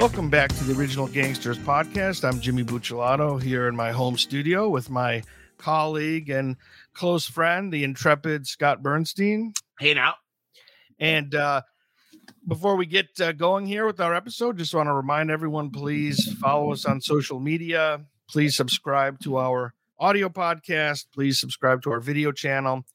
Welcome back to the Original Gangsters podcast. I'm Jimmy Bucciolato here in my home studio with my colleague and close friend, the intrepid Scott Burnstein. Hey now. And uh, before we get uh, going here with our episode, just want to remind everyone please follow us on social media. Please subscribe to our audio podcast. Please subscribe to our video channel.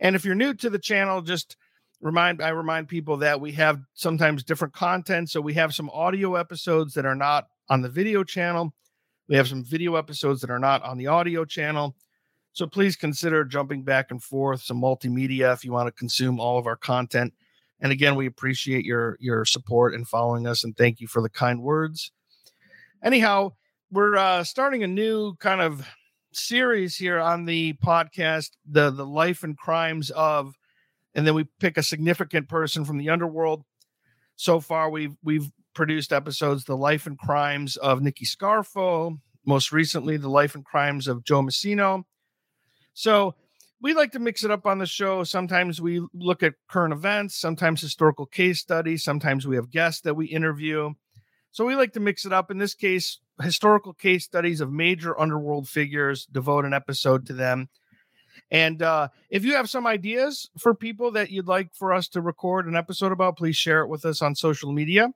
And if you're new to the channel, just remind I remind people that we have sometimes different content. So we have some audio episodes that are not on the video channel. We have some video episodes that are not on the audio channel. So please consider jumping back and forth, some multimedia if you want to consume all of our content. And again, we appreciate your your support and following us, and thank you for the kind words. Anyhow, we're uh, starting a new kind of series here on the podcast, the the life and crimes of and then we pick a significant person from the underworld. So far, we've we've produced episodes: the life and crimes of Nicky Scarfo, most recently, the life and crimes of Joe Massino. So we like to mix it up on the show. Sometimes we look at current events, sometimes historical case studies, sometimes we have guests that we interview. So we like to mix it up. In this case, historical case studies of major underworld figures, devote an episode to them. And uh, if you have some ideas for people that you'd like for us to record an episode about, please share it with us on social media.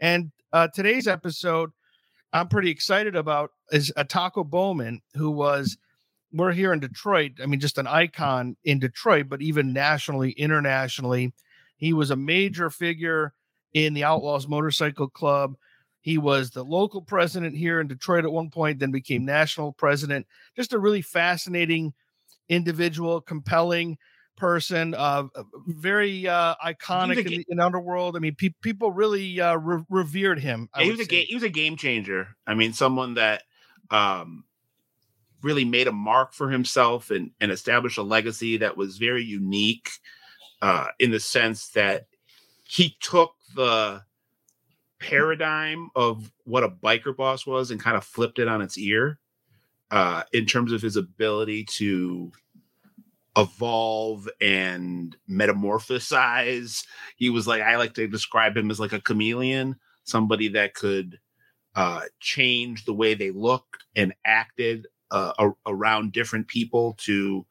And uh, today's episode, I'm pretty excited about is a Taco Bowman who was we're here in Detroit. I mean, just an icon in Detroit, but even nationally, internationally, he was a major figure in the Outlaws Motorcycle Club. He was the local president here in Detroit at one point, then became national president. Just a really fascinating individual, compelling person, uh, very uh, iconic in, the, in underworld. I mean, pe- people really uh, re- revered him. he was a ga- he was a game changer. I mean, someone that um, really made a mark for himself and and established a legacy that was very unique uh, in the sense that he took the paradigm of what a biker boss was and kind of flipped it on its ear uh, in terms of his ability to evolve and metamorphosize. He was like, I like to describe him as like a chameleon, somebody that could uh, change the way they looked and acted uh, a- around different people to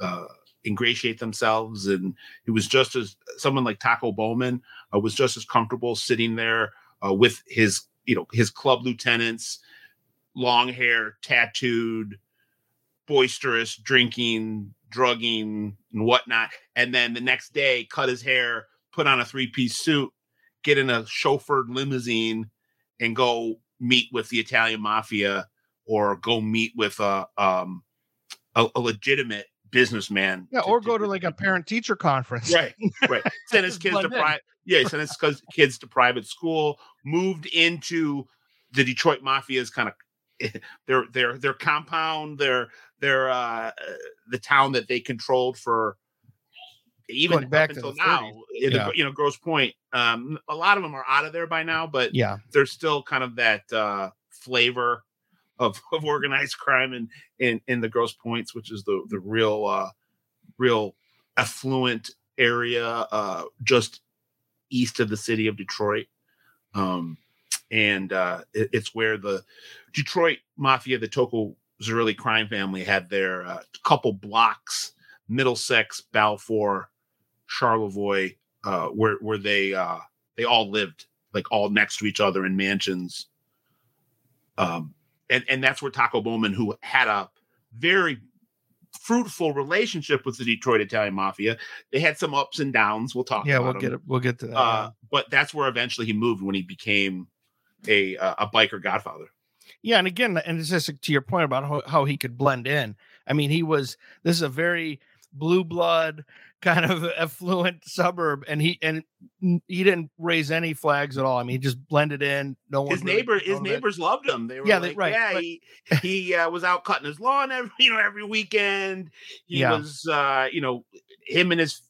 uh, ingratiate themselves. And he was just as someone like Taco Bowman uh, was just as comfortable sitting there uh, with his, you know, his club lieutenants long hair, tattooed, boisterous, drinking, drugging, and whatnot. And then the next day, cut his hair, put on a three piece suit, get in a chauffeured limousine, and go meet with the Italian mafia or go meet with a um a, a legitimate businessman. Yeah, to, or go to, to like a parent teacher conference. Right, right. Send his kids to private. Yeah, send his kids to private school. Moved into the Detroit Mafia's kind of their their their compound, their their uh the town that they controlled for even Going back until now. Yeah. The, you know, Grosse Pointe. Um, a lot of them are out of there by now, but yeah, there's still kind of that uh flavor of, of organized crime in, in in the Grosse Pointes, which is the the real uh real affluent area uh just east of the city of Detroit. Um and uh, it, it's where the Detroit Mafia, the Tocco Zerilli crime family, had their uh, couple blocks, Middlesex, Balfour, Charlevoix, uh, where where they uh, they all lived, like all next to each other in mansions. Um, and and that's where Taco Bowman, who had a very fruitful relationship with the Detroit Italian Mafia. They had some ups and downs. We'll talk. Yeah, we'll get it. We'll get to that. Uh, but that's where eventually he moved when he became a a biker godfather. Yeah, and again, and it's just to your point about how, how he could blend in. I mean, he was this is a very blue blood kind of affluent suburb, and he and he didn't raise any flags at all. I mean, he just blended in. No one. His neighbor, his neighbors it. loved him. They were yeah, like, they, right. Yeah, but, he he uh, was out cutting his lawn every you know every weekend. He yeah. was uh, you know him and his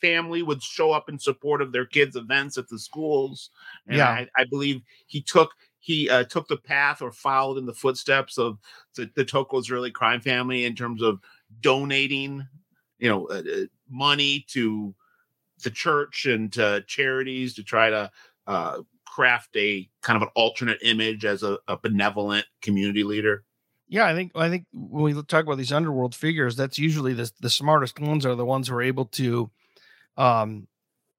family would show up in support of their kids' events at the schools. And yeah, I, I believe he took he uh, took the path or followed in the footsteps of the, the Tocco Zerilli crime family in terms of donating, you know, uh, uh, money to the church and to charities to try to uh, craft a kind of an alternate image as a, a benevolent community leader. Yeah, I think I think when we talk about these underworld figures, that's usually the the smartest ones are the ones who are able to um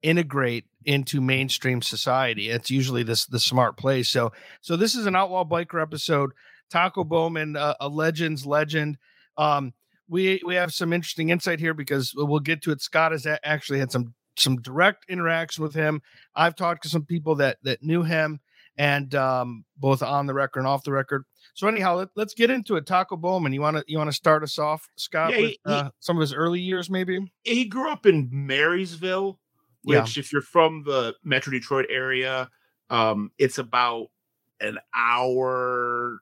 integrate into mainstream society. It's usually this the smart place. So so this is an outlaw biker episode. Taco Bowman, uh, a legend's legend. Um, we we have some interesting insight here because we'll get to it. Scott has actually had some some direct interaction with him. I've talked to some people that that knew him, and um, both on the record and off the record. So anyhow, let, us get into it. Taco Bowman, you want to you want to start us off, Scott, yeah, with he, uh, some of his early years, maybe? He grew up in Marysville, which, yeah. if you're from the Metro Detroit area, um, it's about an hour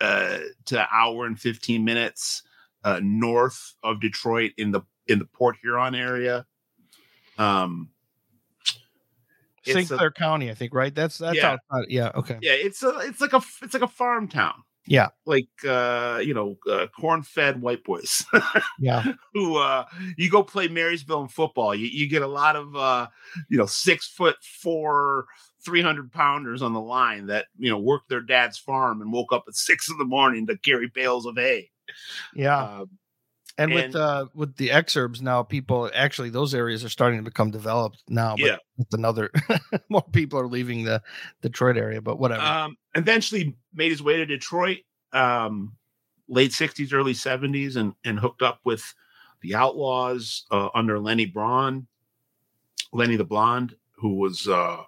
uh, to hour and 15 minutes uh, north of Detroit in the in the Port Huron area. Um, St. Clair County, I think, right? That's that's yeah. outside. Yeah, okay. Yeah, it's a it's like a it's like a farm town. Yeah, like uh, you know, uh, corn-fed white boys. yeah, who uh, you go play Marysville in football. You you get a lot of uh, you know six foot four 300 pounders on the line that you know worked their dad's farm and woke up at six in the morning to carry bales of hay yeah uh, and, and, with uh with the exurbs now people actually those areas are starting to become developed now yeah. it's another more people are leaving the detroit area but whatever. Um eventually made his way to detroit um late 60s early 70s and and hooked up with the outlaws uh, under lenny braun lenny the blonde who was uh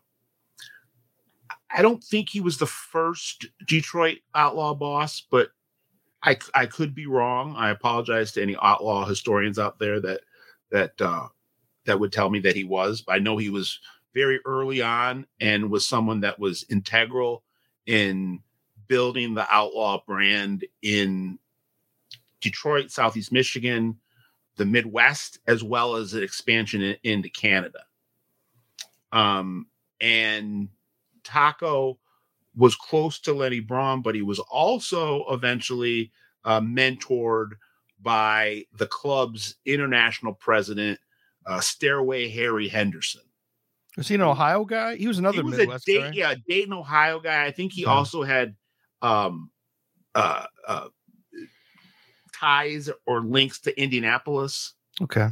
I don't think he was the first Detroit outlaw boss, but I I could be wrong. I apologize to any outlaw historians out there that that uh, that would tell me that he was. I know he was very early on and was someone that was integral in building the outlaw brand in Detroit, Southeast Michigan, the Midwest, as well as an expansion in, into Canada. Um, and Taco was close to Lenny Braun, but he was also eventually uh, mentored by the club's international president, uh, Stairway Harry Henderson. Was he an Ohio guy? He was another he was Midwest a guy. Yeah, Dayton, Ohio guy. I think he oh. also had um, uh, uh, ties or links to Indianapolis. Okay.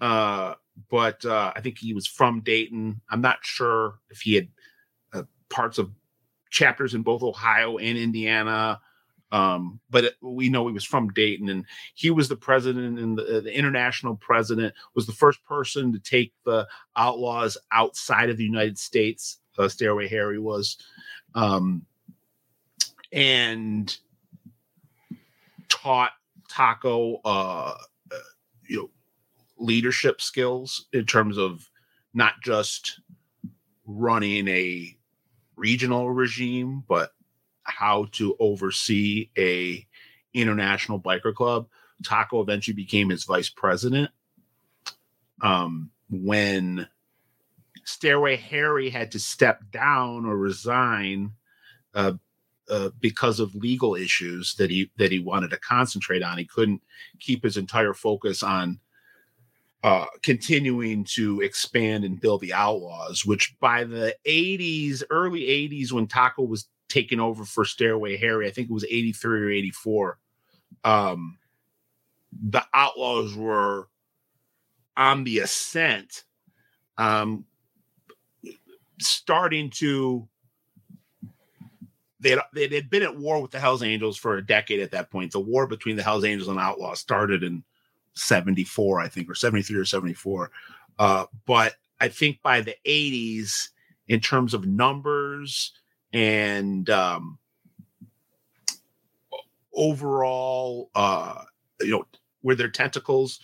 Uh, but uh, I think he was from Dayton. I'm not sure if he had parts of chapters in both Ohio and Indiana. Um, but we know he was from Dayton, and he was the president and the, the, international president. Was the first person to take the outlaws outside of the United States. Uh, Stairway Harry was, um, and taught Taco, uh, uh, you know, leadership skills in terms of not just running a regional regime, but how to oversee a international biker club. Taco eventually became his vice president. Um, when Stairway Harry had to step down or resign uh, uh, because of legal issues that he that he wanted to concentrate on, he couldn't keep his entire focus on uh, continuing to expand and build the Outlaws, which by the 80s, early 80s, when Taco was taking over for Stairway Harry, I think it was 83 or 84, um, the Outlaws were on the ascent, um, starting to. They they had been at war with the Hells Angels for a decade at that point. The war between the Hells Angels and Outlaws started in 74, I think, or 73 or 74. Uh, but I think by the 80s, in terms of numbers and um, overall, uh, you know, where their tentacles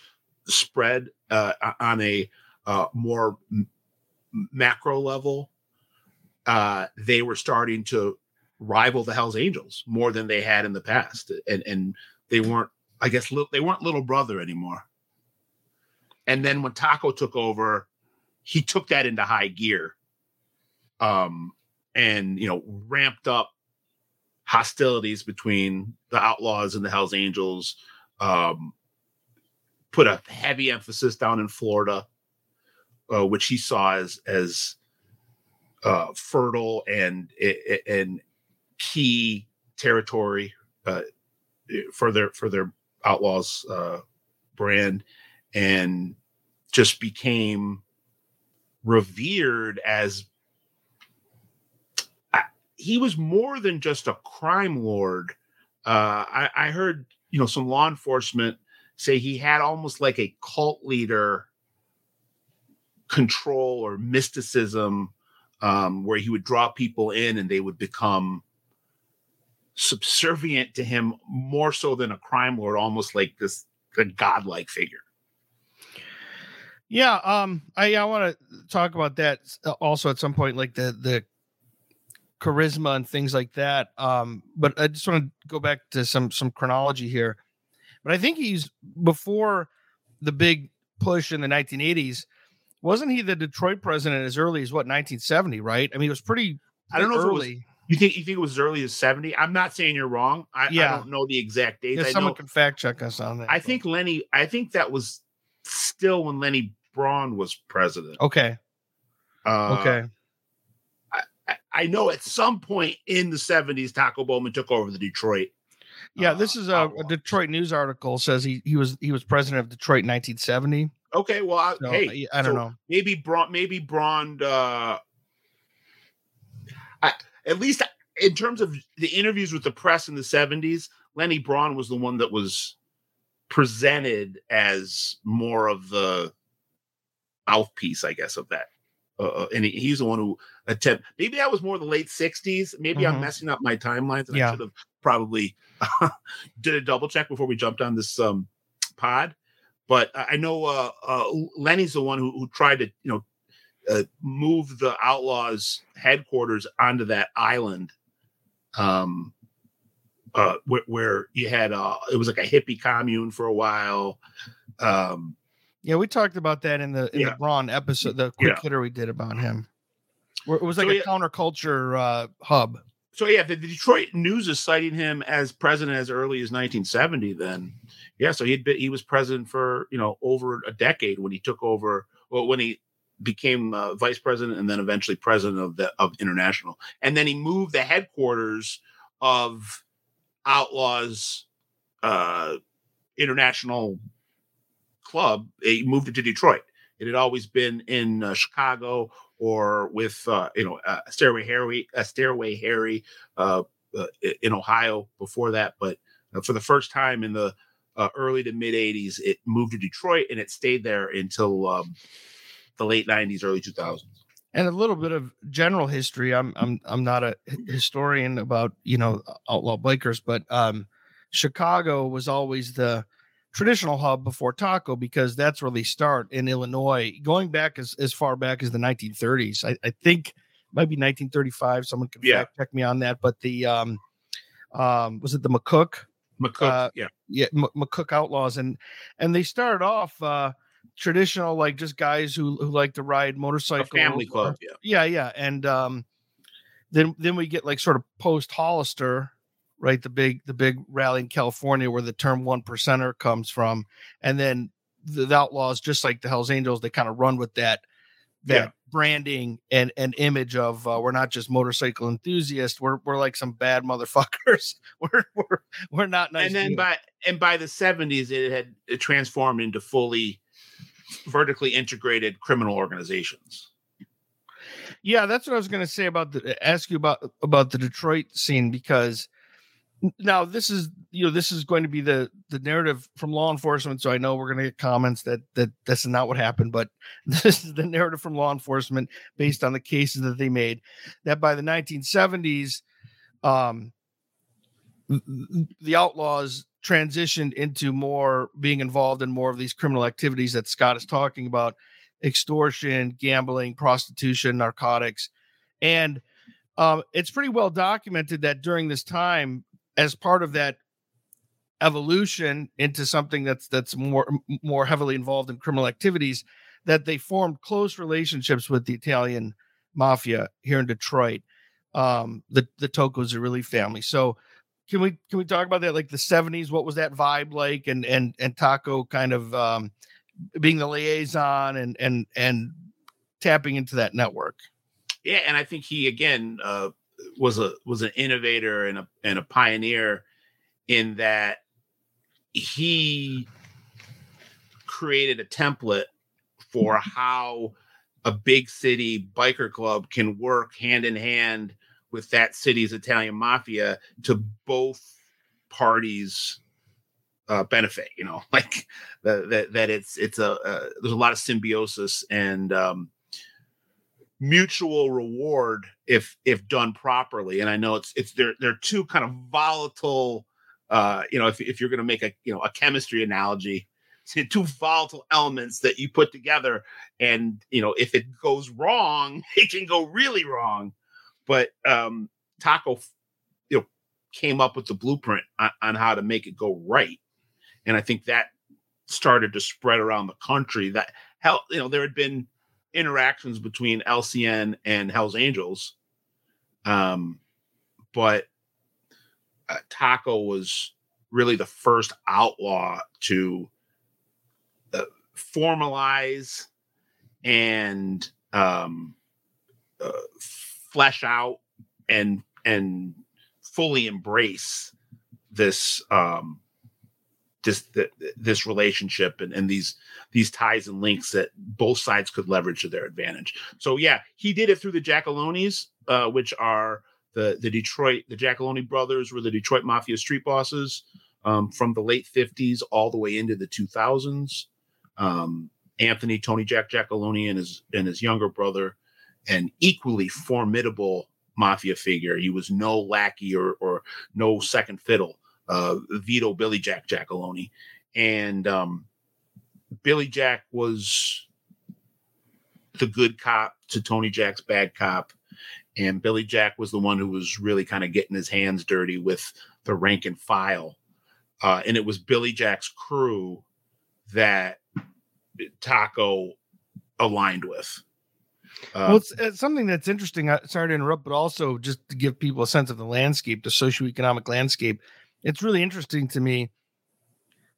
spread uh, on a uh, more m- macro level, uh, they were starting to rival the Hell's Angels more than they had in the past, and and they weren't I guess they weren't little brother anymore. And then when Taco took over, he took that into high gear. Um, and you know, ramped up hostilities between the outlaws and the Hells Angels. Um, put a heavy emphasis down in Florida, uh, which he saw as as uh, fertile and and key territory uh, for their for their outlaws uh, brand, and just became revered as he was more than just a crime lord. Uh, I, I heard you know some law enforcement say he had almost like a cult leader control or mysticism um, where he would draw people in and they would become subservient to him more so than a crime lord, almost like this a godlike figure. Yeah, um, I I want to talk about that uh, also at some point, like the the charisma and things like that. Um, but I just want to go back to some some chronology here. But I think he's before the big push in the 1980s. Wasn't he the Detroit president as early as what 1970? Right? I mean, it was pretty. I don't know early. if it was. You think you think it was as early as 70? I'm not saying you're wrong. I, yeah. I don't know the exact date. Yeah, someone know, can fact check us on that. I but. think Lenny. I think that was still when Lenny Braun was president. Okay. Uh, okay. I, I know at some point in the 70s, Taco Bowman took over the Detroit yeah, this is a, a, Detroit News article says he he was he was president of Detroit in 1970. Okay, well, I, so, hey, I don't so know. Maybe Braun, maybe Braun. Uh, I, at least in terms of the interviews with the press in the 70s, Lenny Braun was the one that was presented as more of the mouthpiece, I guess, of that. Uh, uh and he, he's the one who attempt. Maybe that was more the late '60s. Maybe mm-hmm. I'm messing up my timelines, and yeah. I should have probably did a double check before we jumped on this um, pod. But I know uh, uh, Lenny's the one who, who, tried to, you know, uh, move the Outlaws headquarters onto that island, um, uh, where, where you had uh, it was like a hippie commune for a while. Um, yeah, we talked about that in the in yeah. the Braun episode, the quick yeah. hitter we did about him. Where it was like so, a yeah. counterculture uh, hub so yeah, the Detroit News is citing him as president as early as 1970. Then, yeah, so he'd been, he was president for you know over a decade when he took over. Well, when he became uh, vice president and then eventually president of the of international, and then he moved the headquarters of Outlaws uh, International Club. He moved it to Detroit. It had always been in uh, Chicago or with uh, you know uh, Stairway Harry, a Stairway Harry uh, uh, in Ohio before that, but uh, for the first time in the uh, early to mid '80s, it moved to Detroit and it stayed there until um, the late '90s, early 2000s. And a little bit of general history. I'm I'm I'm not a historian about you know outlaw bikers, but um, Chicago was always the traditional hub before taco because that's where they start in Illinois, going back as, as far back as the 1930s. I, I think might be 1935. Someone can yeah. fact check me on that. But the um, um, was it the McCook? McCook, uh, yeah, yeah, M- McCook Outlaws, and and they started off uh, traditional, like just guys who who like to ride motorcycles, family club, yeah, yeah, yeah, and um, then then we get like sort of post Hollister, right? The big the big rally in California where the term one percenter comes from, and then the, the Outlaws, just like the Hell's Angels, they kind of run with that that yeah. branding and and image of uh, we're not just motorcycle enthusiasts we're we're like some bad motherfuckers we're we're, we're not nice and then by and by the 70s it had it transformed into fully vertically integrated criminal organizations. Yeah that's what i was going to say about the ask you about about the detroit scene because now this is you know this is going to be the the narrative from law enforcement so i know we're going to get comments that that this is not what happened but this is the narrative from law enforcement based on the cases that they made that by the 1970s um the outlaws transitioned into more being involved in more of these criminal activities that scott is talking about extortion gambling prostitution narcotics. And um, it's pretty well documented that during this time as part of that evolution into something that's that's more more heavily involved in criminal activities that they formed close relationships with the Italian mafia here in Detroit um the the Zerilli family. So can we can we talk about that like the 70s what was that vibe like? And and and Taco kind of um being the liaison and and and tapping into that network. Yeah, and I think he again uh, was a was an innovator and a and a pioneer in that he created a template for how a big city biker club can work hand in hand with that city's Italian mafia to both parties uh, benefit. You know, like that that it's it's a uh, there's a lot of symbiosis and um, mutual reward if if done properly. And I know it's it's they're they're two kind of volatile. Uh, you know, if if you're going to make a you know a chemistry analogy, two volatile elements that you put together, and you know if it goes wrong, it can go really wrong. But um, Taco, you know, came up with the blueprint on, on how to make it go right, and I think that started to spread around the country. That hell, you know, there had been interactions between LCN and Hell's Angels, um, but uh, Taco was really the first outlaw to uh, formalize and um, uh, flesh out and and fully embrace this um this this relationship and, and these these ties and links that both sides could leverage to their advantage. So yeah, he did it through the Giacalones, uh, which are the the Detroit the Giacalone brothers were the Detroit mafia street bosses um, from the late fifties all the way into the two thousands. Um, Anthony Tony Jack Giacalone and his and his younger brother an equally formidable mafia figure. He was no lackey or, or no second fiddle. Uh, Vito Billy Jack Giacalone, and um, Billy Jack was the good cop to Tony Jack's bad cop, and Billy Jack was the one who was really kind of getting his hands dirty with the rank and file, uh, and it was Billy Jack's crew that Taco aligned with. Uh, well, it's, it's, something that's interesting. Sorry to interrupt, but also just to give people a sense of the landscape, the socioeconomic landscape. It's really interesting to me.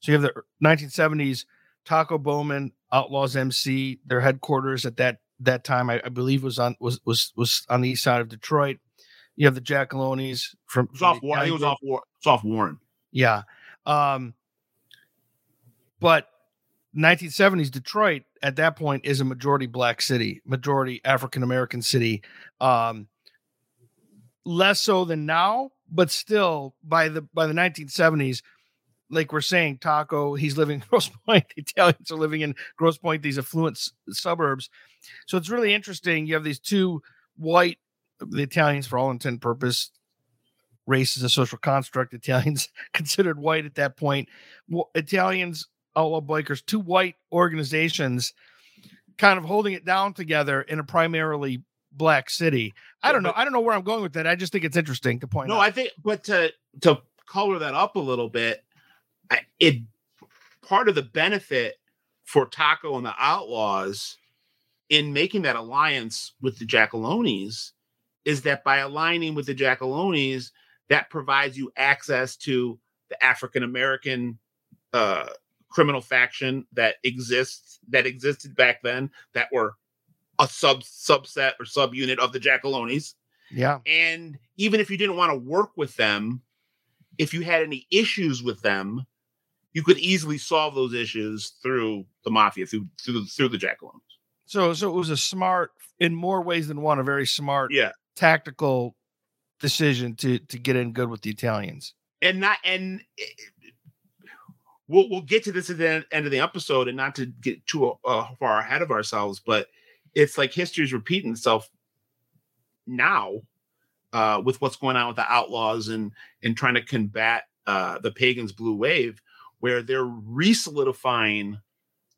So you have the 1970s Taco Bowman Outlaws MC. Their headquarters at that that time, I, I believe, was on was was was on the east side of Detroit. You have the Giacalones from. Off Warren. I think it was off, War, off Warren. Yeah. Um, but 1970s Detroit at that point is a majority black city, majority African American city. Um, less so than now, but still by the by the 1970s, like we're saying, Taco, he's living in Grosse Pointe. The Italians are living in Grosse Pointe, these affluent s- suburbs. So it's really interesting. You have these two white, the Italians, for all intent purpose, race is a social construct. Italians considered white at that point. Italians outlaw bikers, two white organizations kind of holding it down together in a primarily black city. I don't know. I don't know where I'm going with that. I just think it's interesting to point out. no, out. I think, but to to color that up a little bit, it part of the benefit for Taco and the Outlaws in making that alliance with the Giacalones is that by aligning with the Giacalones, that provides you access to the African American uh, criminal faction that exists that existed back then that were a sub subset or subunit of the Giacalones. Yeah. And even if you didn't want to work with them, if you had any issues with them, you could easily solve those issues through the mafia, through through through the Giacalones. So so it was a smart, in more ways than one, a very smart, yeah, tactical decision to to get in good with the Italians. And not and eh, we'll we'll get to this at the end of the episode, and not to get too uh, far ahead of ourselves, but it's like history's repeating itself now uh, with what's going on with the outlaws and and trying to combat uh, the pagans' blue wave, where they're re-solidifying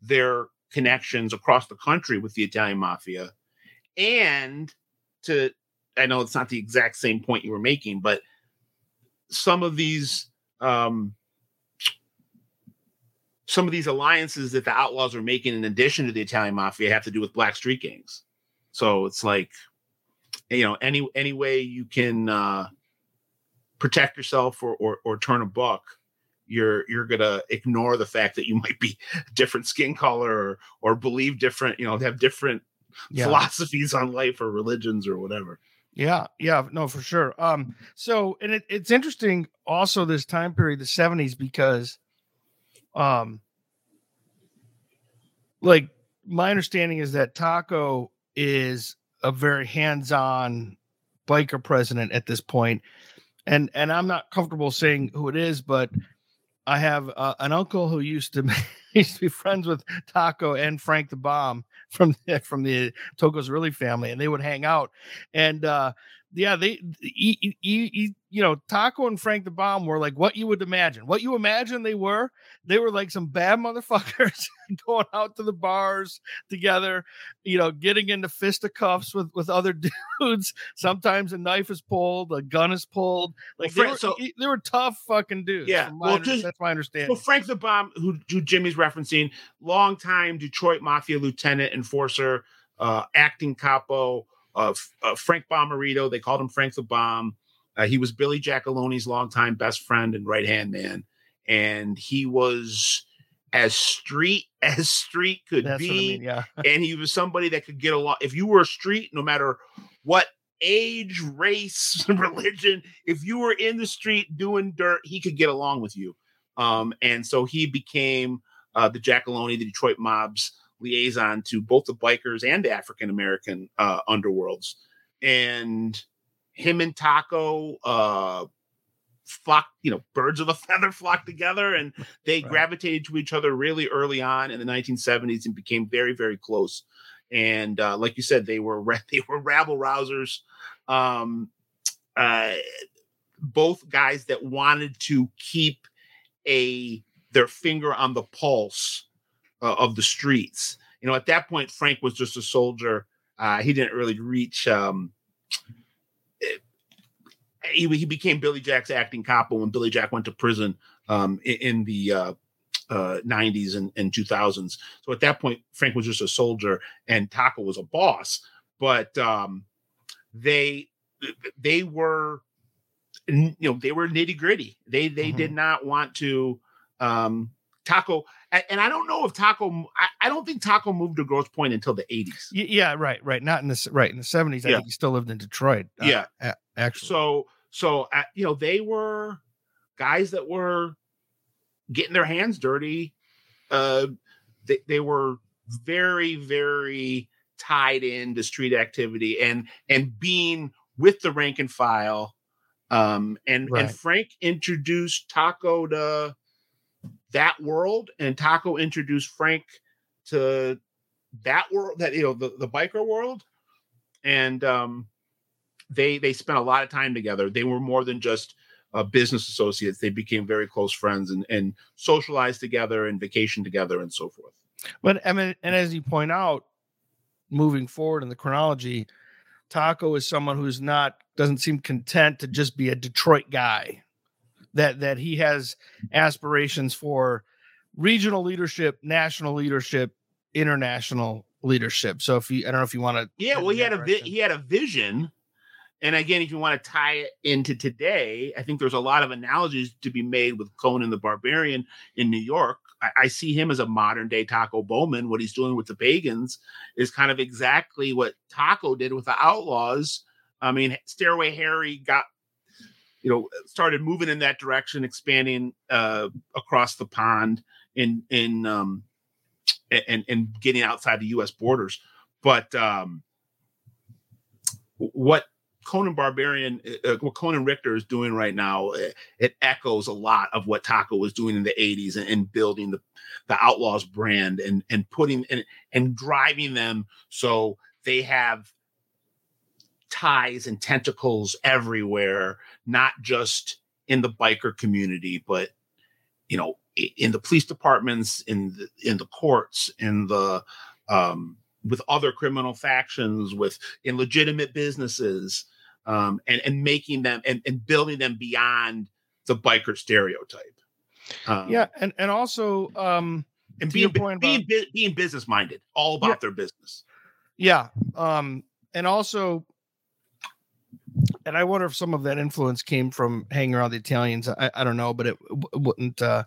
their connections across the country with the Italian mafia, and to I know it's not the exact same point you were making, but some of these um, some of these alliances that the outlaws are making in addition to the Italian mafia have to do with black street gangs. So it's like, you know, any any way you can uh, protect yourself or, or or turn a buck, you're you're gonna ignore the fact that you might be different skin color or or believe different, you know, have different yeah. philosophies on life or religions or whatever. Yeah, yeah, no, for sure. Um, so and it, it's interesting also this time period, the 70s, because um like my understanding is that Taco is a very hands-on biker president at this. And and I'm not comfortable saying who it is, but I have uh, an uncle who used to used to be friends with Taco and Frank the Bomb from the, from the Tocco Zerilli family, and they would hang out. And uh, yeah, they he, he, he, you know Taco and Frank the Bomb were like what you would imagine. What you imagine they were, they were like some bad motherfuckers going out to the bars together, you know, getting into fisticuffs with with other dudes. Sometimes a knife is pulled, a gun is pulled. Like well, Frank, they, were, so, they were tough fucking dudes. Yeah, well, just, that's my understanding. So Frank the Bomb, who, who Jimmy's referencing, longtime Detroit Mafia lieutenant enforcer, uh, acting capo uh, uh, Frank Bommarito. They called him Frank the Bomb. Uh, he was Billy Giacalone's longtime best friend and right hand man, and he was as street as street could That's be. I mean, yeah, and he was somebody that could get along. If you were a street, no matter what age, race, religion, if you were in the street doing dirt, he could get along with you. Um, and so he became uh, the Giacaloni, the Detroit mob's liaison to both the bikers and the African American uh, underworlds. And him and Taco uh, flock, you know, birds of a feather flock together and they right. gravitated to each other really early on in the 1970s and became very, very close. And uh, like you said, they were they were rabble rousers. Um, uh, both guys that wanted to keep a their finger on the pulse uh, of the streets. You know, at that point, Frank was just a soldier. Uh, he didn't really reach. Um, it, eh, he, he became Billy Jack's acting capo when Billy Jack went to prison um, in, in, the uh, uh, 90s and, and 2000s. So at that point, Frank was just a soldier and Taco was a boss. But um, they they were you know they were nitty gritty. They they mm-hmm. did not want to um, Taco, and I don't know if Taco. I, don't think Taco moved to Grosse Pointe until the eighties. Yeah, right, right. Not in the right in the seventies. I yeah. think he still lived in Detroit. Uh, yeah, actually. So, so uh, you know, they were guys that were getting their hands dirty. Uh, they, they were very, very tied into street activity and and being with the rank and file. Um, and right. and Frank introduced Taco to that world and Taco introduced Frank to that world that you know the, the biker world and um they they spent a lot of time together. They were more than just uh, business associates. They became very close friends and and socialized together and vacation together and so forth. But i mean and as you point out moving forward in the chronology taco is someone who's not doesn't seem content to just be a detroit guy that that he has aspirations for regional leadership, national leadership, international leadership. So if you, I don't know if you want to. Yeah, well, he had a vi- he had a vision, and again, if you want to tie it into today, I think there's a lot of analogies to be made with Conan the Barbarian in New York. I, I see him as a modern day Taco Bowman. What he's doing with the pagans is kind of exactly what Taco did with the Outlaws. I mean, Stairway Harry got you know started moving in that direction expanding uh, across the pond in in um, and and getting outside the US borders. But um, what Conan Barbarian, uh, uh, what Conan Richter is doing right now, it, it, echoes a lot of what Taco was doing in the 80s and, and, building the, the Outlaws brand and, and putting and, and driving them so they have ties and tentacles everywhere, not just in the biker community, but you know, in the police departments, in the, in the courts, in the um, with other criminal factions, with in legitimate businesses, um, and and making them and, and building them beyond the biker stereotype. Um, yeah, and and also um, and being being, about, being business minded, all about yeah, their business. Yeah, um, and also and I wonder if some of that influence came from hanging around the Italians. I, I don't know, but it w- wouldn't uh,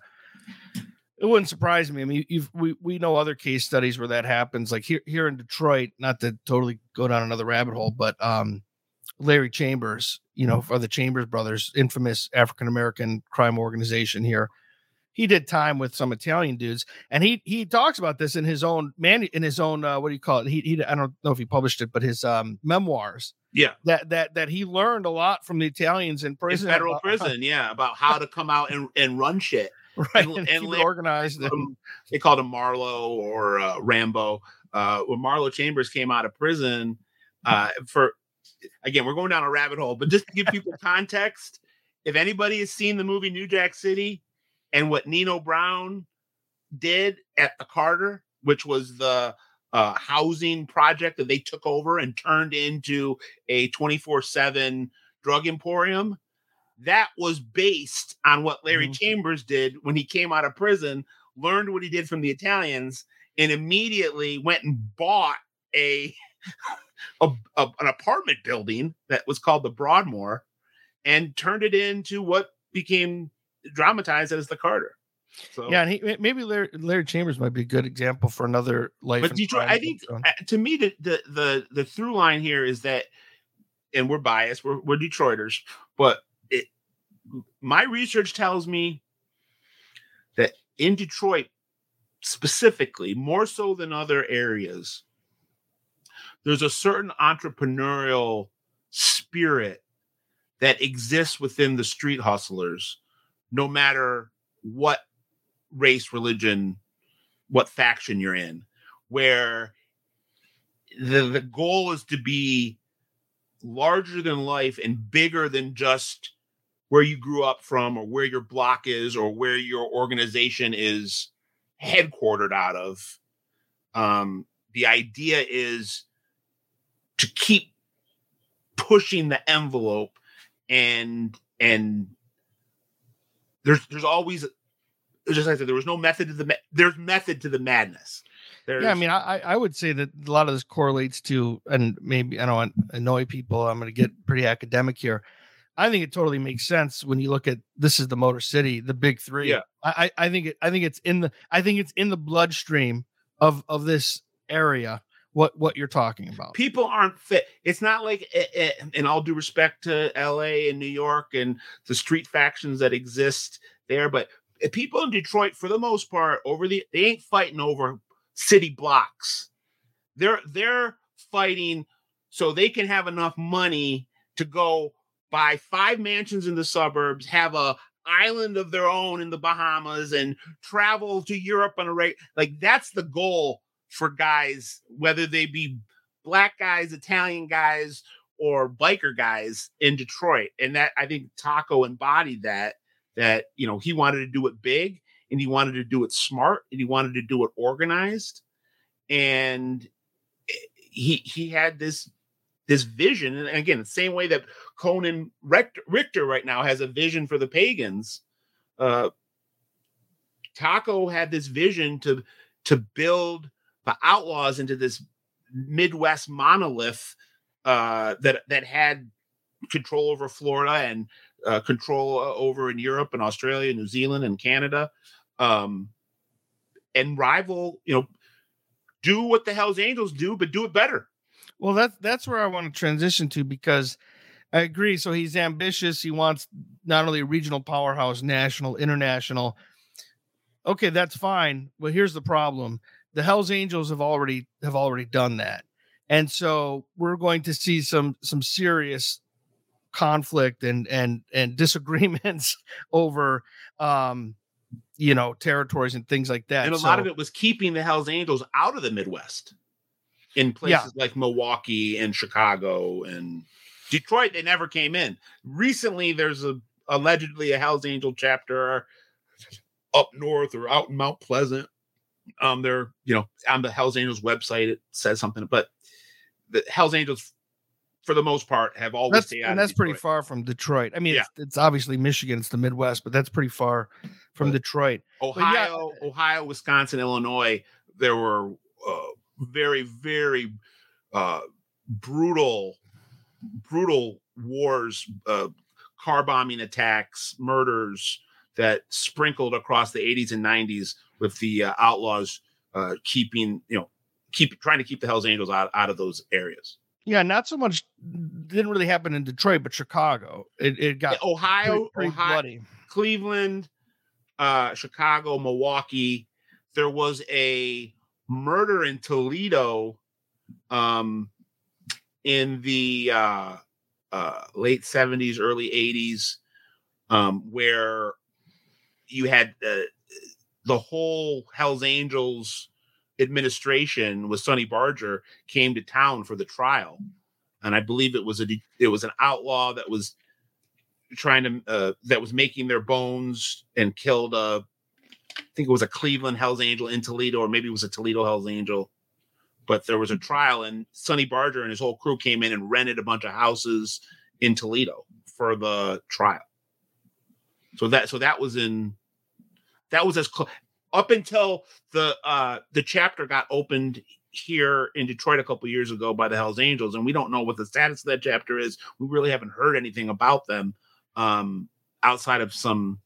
it wouldn't surprise me. I mean, we we know other case studies where that happens. Like here here in Detroit, not to totally go down another rabbit hole, but um, Larry Chambers, you know, for the Chambers brothers, infamous African American crime organization here. He did time with some Italian dudes, and he he talks about this in his own man in his own uh, what do you call it? He, he I don't know if he published it, but his um memoirs. Yeah, that that that he learned a lot from the Italians in prison, in federal about, prison. yeah, about how to come out and, and run shit. Right, and, and, and organized. Um, they called him Marlo or uh, Rambo. Uh, when Marlo Chambers came out of prison, uh, for again, we're going down a rabbit hole, but just to give people context, if anybody has seen the movie New Jack City and what Nino Brown did at the Carter, which was the uh, housing project that they took over and turned into a 24 7 drug emporium, that was based on what Larry mm-hmm. Chambers did when he came out of prison, learned what he did from the Italians, and immediately went and bought a a, a, an apartment building that was called the Broadmoor and turned it into what became dramatized as the Carter. So, yeah, and he, maybe Larry, Larry, Chambers might be a good example for another life. But Detroit, I think uh, to me the, the the the through line here is that, and we're biased, we're we're Detroiters, but it my research tells me that in Detroit specifically, more so than other areas, there's a certain entrepreneurial spirit that exists within the street hustlers, no matter what race, religion, what faction you're in, where the, the goal is to be larger than life and bigger than just where you grew up from or where your block is or where your organization is headquartered out of. Um, the idea is to keep pushing the envelope and and there's there's always just like I said, there was no method to the there's method to the madness. There's, yeah, I mean, I I would say that a lot of this correlates to, and maybe I don't annoy people. I'm going to get pretty academic here. I think it totally makes sense when you look at this is the Motor City, the big three. Yeah, I I think it I think it's in the I think it's in the bloodstream of of this area what what you're talking about. People aren't fit. It's not like, eh, eh, in all due respect to L.A. and New York and the street factions that exist there, but people in Detroit, for the most part, over the they ain't fighting over city blocks. They're they're fighting so they can have enough money to go buy five mansions in the suburbs, have a island of their own in the Bahamas, and travel to Europe on a rate. Like that's the goal for guys, whether they be black guys, Italian guys, or biker guys in Detroit. And that I think Taco embodied that, that, you know, he wanted to do it big and he wanted to do it smart and he wanted to do it organized. And he he had this this vision. And again, the same way that Conan Richter right now has a vision for the pagans. Uh Taco had this vision to to build the outlaws into this Midwest monolith uh, that that had control over Florida and uh, control uh, over in Europe and Australia, New Zealand, and Canada, um, and rival. You know, do what the Hell's Angels do, but do it better. Well, that's that's where I want to transition to because I agree. So he's ambitious. He wants not only a regional powerhouse, national, international. Okay, that's fine. But here's the problem the Hell's Angels have already have already done that. And so we're going to see some some serious conflict and and and disagreements over um you know territories and things like that. And a so, lot of it was keeping the Hell's Angels out of the Midwest in places yeah. like Milwaukee and Chicago and Detroit. They never came in. Recently, there's a allegedly a Hell's Angel chapter up north or out in Mount Pleasant um, they're you know on the Hell's Angels website it says something, but the Hell's Angels for the most part have always that's, and that's pretty far from Detroit. I mean, yeah. it's, it's, obviously Michigan, it's the Midwest, but that's pretty far from Detroit. Ohio, yeah. Ohio, Wisconsin, Illinois, there were uh, very, very uh, brutal, brutal wars, uh, car bombing attacks, murders that sprinkled across the 80s and 90s with the uh, outlaws uh, keeping you know keep trying to keep the Hell's Angels out out of those areas. Yeah, not so much didn't really happen in Detroit, but Chicago. It, it got Yeah, Ohio, pretty, pretty Ohio, bloody. Cleveland, uh, Chicago, Milwaukee. There was a murder in Toledo um, in the uh, uh, late 70s, early 80s, um, where you had uh, the whole Hells Angels administration with Sonny Barger came to town for the trial. And I believe it was a it was an outlaw that was trying to uh, that was making their bones and killed a I think it was a Cleveland Hell's Angel in Toledo, or maybe it was a Toledo Hell's Angel. But there was a trial, and Sonny Barger and his whole crew came in and rented a bunch of houses in Toledo for the trial. So that so that was in that was as close up until the uh the chapter got opened here in Detroit a couple years ago by the Hells Angels, and we don't know what the status of that chapter is. We really haven't heard anything about them um, outside of some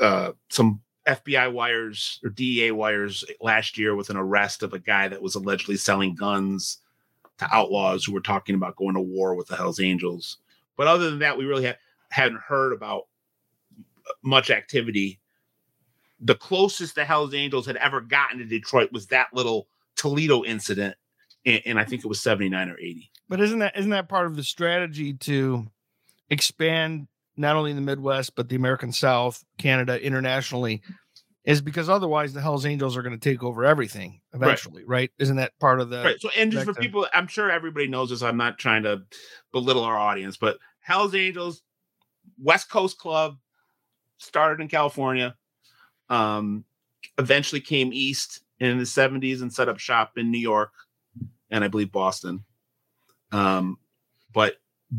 uh, some FBI wires or DEA wires last year with an arrest of a guy that was allegedly selling guns to outlaws who were talking about going to war with the Hells Angels. But other than that, we really ha- hadn't heard about much activity. The closest the Hells Angels had ever gotten to Detroit was that little Toledo incident, and, and I think it was 79 or 80. But isn't that isn't that part of the strategy to expand not only in the Midwest but the American South, Canada, internationally? Is because otherwise the Hell's Angels are going to take over everything eventually, right? Isn't that part of the right. So, and just for people, I'm sure everybody knows this. I'm not trying to belittle our audience, but Hell's Angels, West Coast Club, started in California, um, eventually came east in the 70s and set up shop in New York and I believe Boston, um, but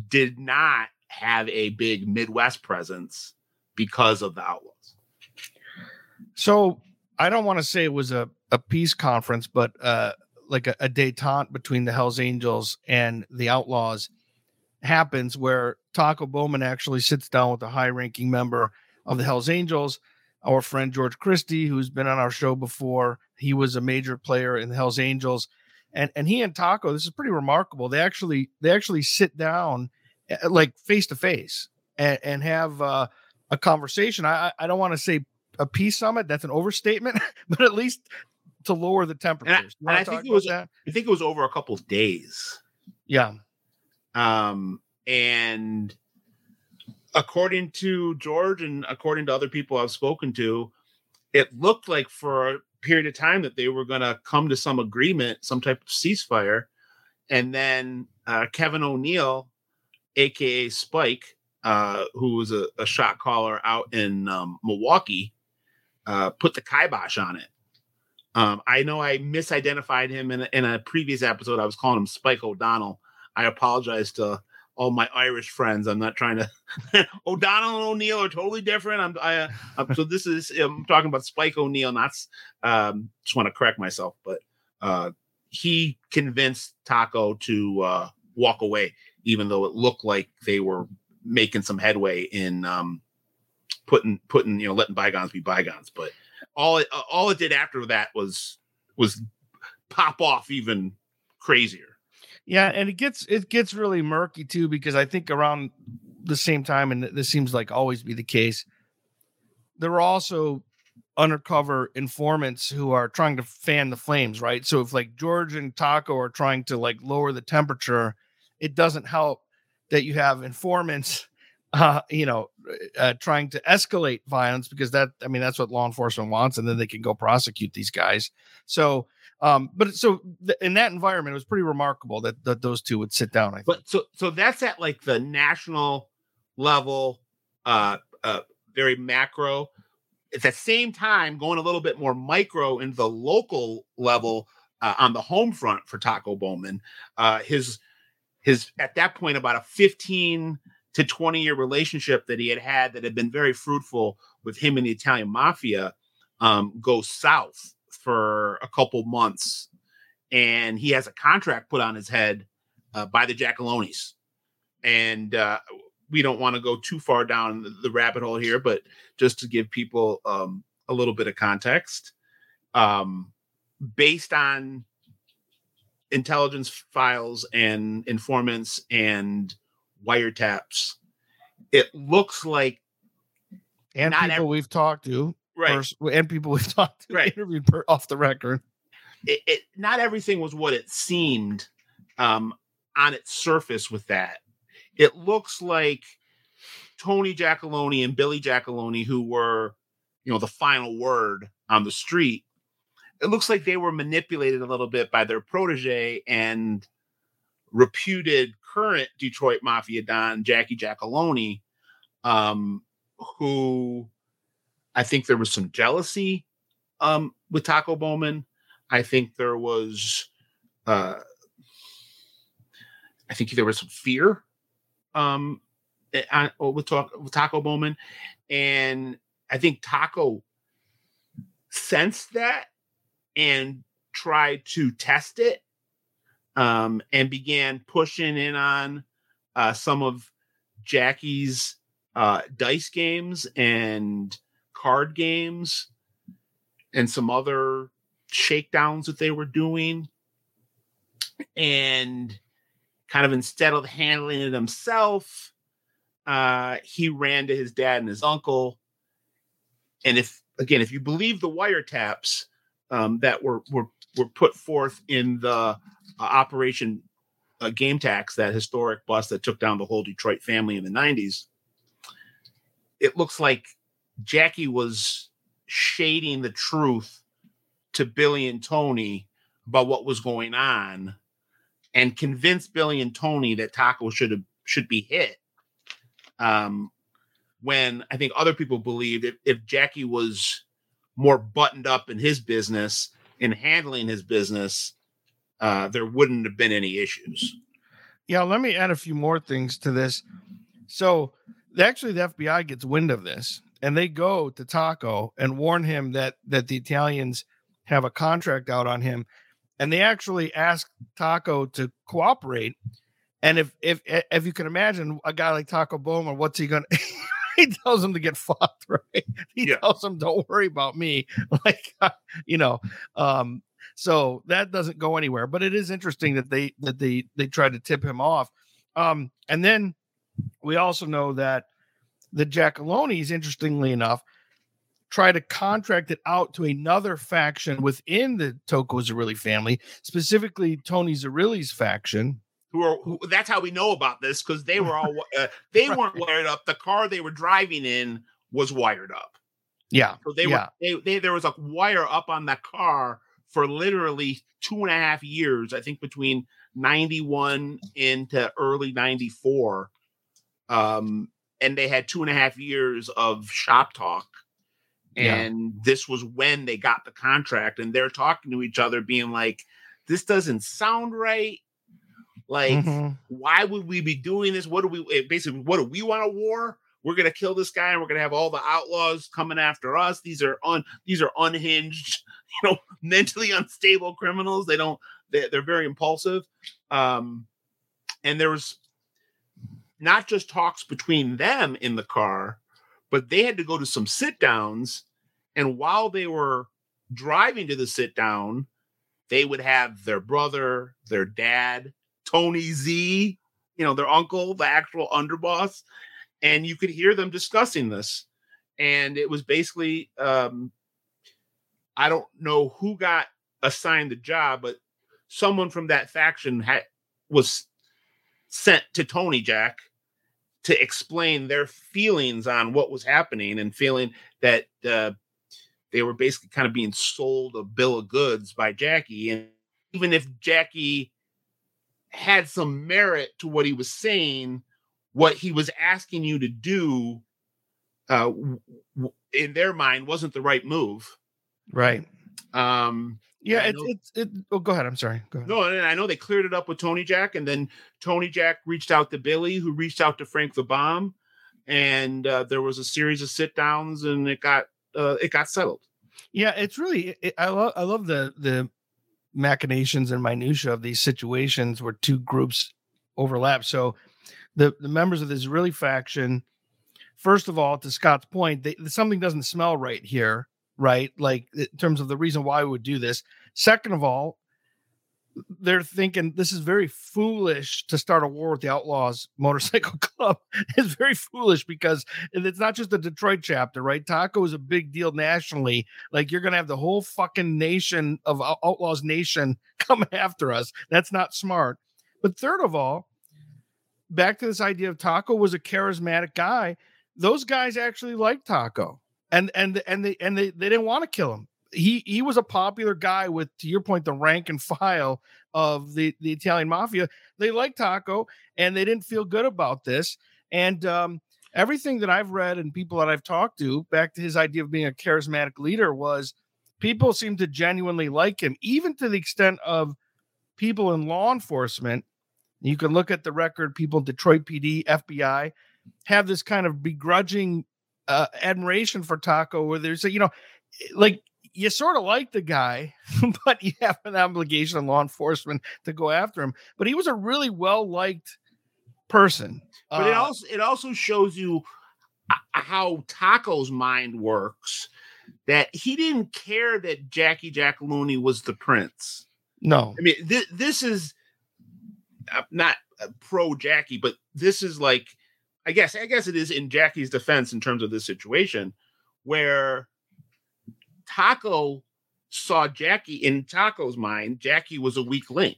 did not have a big Midwest presence because of the Outlaws. So I don't want to say it was a, a peace conference, but uh, like a, a detente between the Hells Angels and the Outlaws happens where Taco Bowman actually sits down with a high ranking member of the Hells Angels, our friend George Christie, who's been on our show before. He was a major player in the Hells Angels. And, and he and Taco, this is pretty remarkable. They actually they actually sit down uh, like face to face and and have uh, a conversation. I I don't want to say a peace summit. That's an overstatement, but at least to lower the temperatures. And wanna I think it was- that? I think it was over a couple of days. yeah, Um, and according to George and according to other people I've spoken to, it looked like for a period of time that they were going to come to some agreement, some type of ceasefire. And then uh, Kevin O'Neill, aka Spike, uh, who was a, a shot caller out in um, Milwaukee, uh, put the kibosh on it. Um, I know I misidentified him in a, in a previous episode. I was calling him Spike O'Donnell. I apologize to all my Irish friends. I'm not trying to. O'Donnell and O'Neill are totally different. I'm. I, uh, I'm- so this is. I'm talking about Spike O'Neill. Not. Um, just want to correct myself, but uh, he convinced Taco to uh, walk away, even though it looked like they were making some headway in um, putting putting you know letting bygones be bygones. But all it all it did after that was was pop off even crazier. Yeah, and it gets it gets really murky too because I think around the same time, and this seems like always be the case, there were also undercover informants who are trying to fan the flames, right? So if like George and Taco are trying to like lower the temperature, it doesn't help that you have informants, uh, you know, uh, trying to escalate violence because that, I mean, that's what law enforcement wants, and then they can go prosecute these guys. So, um, but so th- in that environment, it was pretty remarkable that that those two would sit down. I think. But so so that's at like the national level, uh, uh, very macro. At the same time, going a little bit more micro in the local level uh, on the home front for Taco Bowman. Uh, his his at that point about a 15 to 20 year relationship that he had had that had been very fruitful with him and the Italian mafia um, goes south for a couple months, and he has a contract put on his head uh, by the Giacalones. And uh, we don't want to go too far down the, rabbit hole here, but just to give people um, a little bit of context. Um, based on intelligence files and informants and wiretaps, it looks like and people ev- we've talked to, right. pers- and people we've talked to, Right. interviewed per, off the record. it, it not everything was what it seemed um, on its surface with that. It looks like Tony Giacalone and Billy Giacalone, who were, you know, the final word on the street, it looks like they were manipulated a little bit by their protege and reputed current Detroit Mafia Don, Jackie Giacalone, um, who I think there was some jealousy um, with Taco Bowman. I think there was, uh, I think there was some fear um, with, with Taco Bowman. And I think Taco sensed that and tried to test it um, and began pushing in on uh, some of Jackie's uh, dice games and card games and some other shakedowns that they were doing. And kind of instead of handling it himself, uh, he ran to his dad and his uncle. And if again, if you believe the wiretaps um, that were were were put forth in the uh, Operation uh, Game Tax, that historic bust that took down the whole Detroit family in the '90s, it looks like Jackie was shading the truth to Billy and Tony about what was going on, and convinced Billy and Tony that Taco should have should be hit. Um, when I think other people believed if, if Jackie was more buttoned up in his business and handling his business, uh, there wouldn't have been any issues. Yeah, let me add a few more things to this. So, actually, the FBI gets wind of this, and they go to Taco and warn him that that the Italians have a contract out on him, and they actually ask Taco to cooperate. And if if if you can imagine a guy like Taco Bowman, what's he gonna? he tells him to get fucked, right? He Yeah. tells him, "Don't worry about me," like you know. Um, so that doesn't go anywhere. But it is interesting that they that they they tried to tip him off. Um, and then we also know that the Giacalones, interestingly enough, try to contract it out to another faction within the Tocco Zerilli family, specifically Tony Zerilli's faction. Who are who, that's how we know about this because they were all uh, they weren't wired up. The car they were driving in was wired up. Yeah, So they Yeah. were they, they there was a wire up on that car for literally two and a half years. I think between ninety one into early ninety four, um, and they had two and a half years of shop talk. Yeah. And this was when they got the contract, and they're talking to each other, being like, "This doesn't sound right. Like, Mhm. why would we be doing this? What do we eh, basically? What do we want a war? We're gonna kill this guy, and we're gonna have all the outlaws coming after us. These are un these are unhinged, you know, mentally unstable criminals. They don't they, they're very impulsive. Um, and there was not just talks between them in the car, but they had to go to some sit downs. And while they were driving to the sit down, they would have their brother, their dad, Tony Z, you know, their uncle, the actual underboss, and you could hear them discussing this. And it was basically, um, I don't know who got assigned the job, but someone from that faction had was sent to Tony Jack to explain their feelings on what was happening and feeling that uh, they were basically kind of being sold a bill of goods by Jackie. And even if Jackie had some merit to what he was saying, what he was asking you to do, uh, in their mind, wasn't the right move. Right. Um, Yeah, it's know- it's it. Oh, go ahead. I'm sorry. Go ahead. no, and I know they cleared it up with Tony Jack, and then Tony Jack reached out to Billy, who reached out to Frank the Bomb, and uh, there was a series of sit downs, and it got uh, it got settled. Yeah, it's really it, I love I love the the machinations and minutia of these situations where two groups overlap. So the the members of this really faction, first of all, to Scott's point, they, something doesn't smell right here right? Like in terms of the reason why we would do this. Second of all, they're thinking this is very foolish to start a war with the Outlaws Motorcycle Club. It's very foolish because it's not just the Detroit chapter, right? Taco is a big deal nationally. Like you're gonna have the whole fucking nation of Outlaws Nation come after us. That's not smart. But third of all, back to this idea of Taco was a charismatic guy. Those guys actually liked Taco, and and and they and they they didn't want to kill him he he was a popular guy with to your point the rank and file of the the Italian mafia. They liked Taco and they didn't feel good about this. And um, everything that I've read and people that I've talked to, back to his idea of being a charismatic leader, was people seem to genuinely like him, even to the extent of people in law enforcement. You can look at the record, people Detroit PD, FBI have this kind of begrudging uh, admiration for Taco, where there's a, you know, like you sort of like the guy, but you have an obligation on law enforcement to go after him. But he was a really well liked person. But uh, it also it also shows you uh, how Taco's mind works. That he didn't care that Jackie Giacalone was the prince. No, I mean th- this is uh, not pro Jackie, but this is like I guess I guess it is in Jackie's defense in terms of this situation where Taco saw Jackie in Taco's mind, Jackie was a weak link.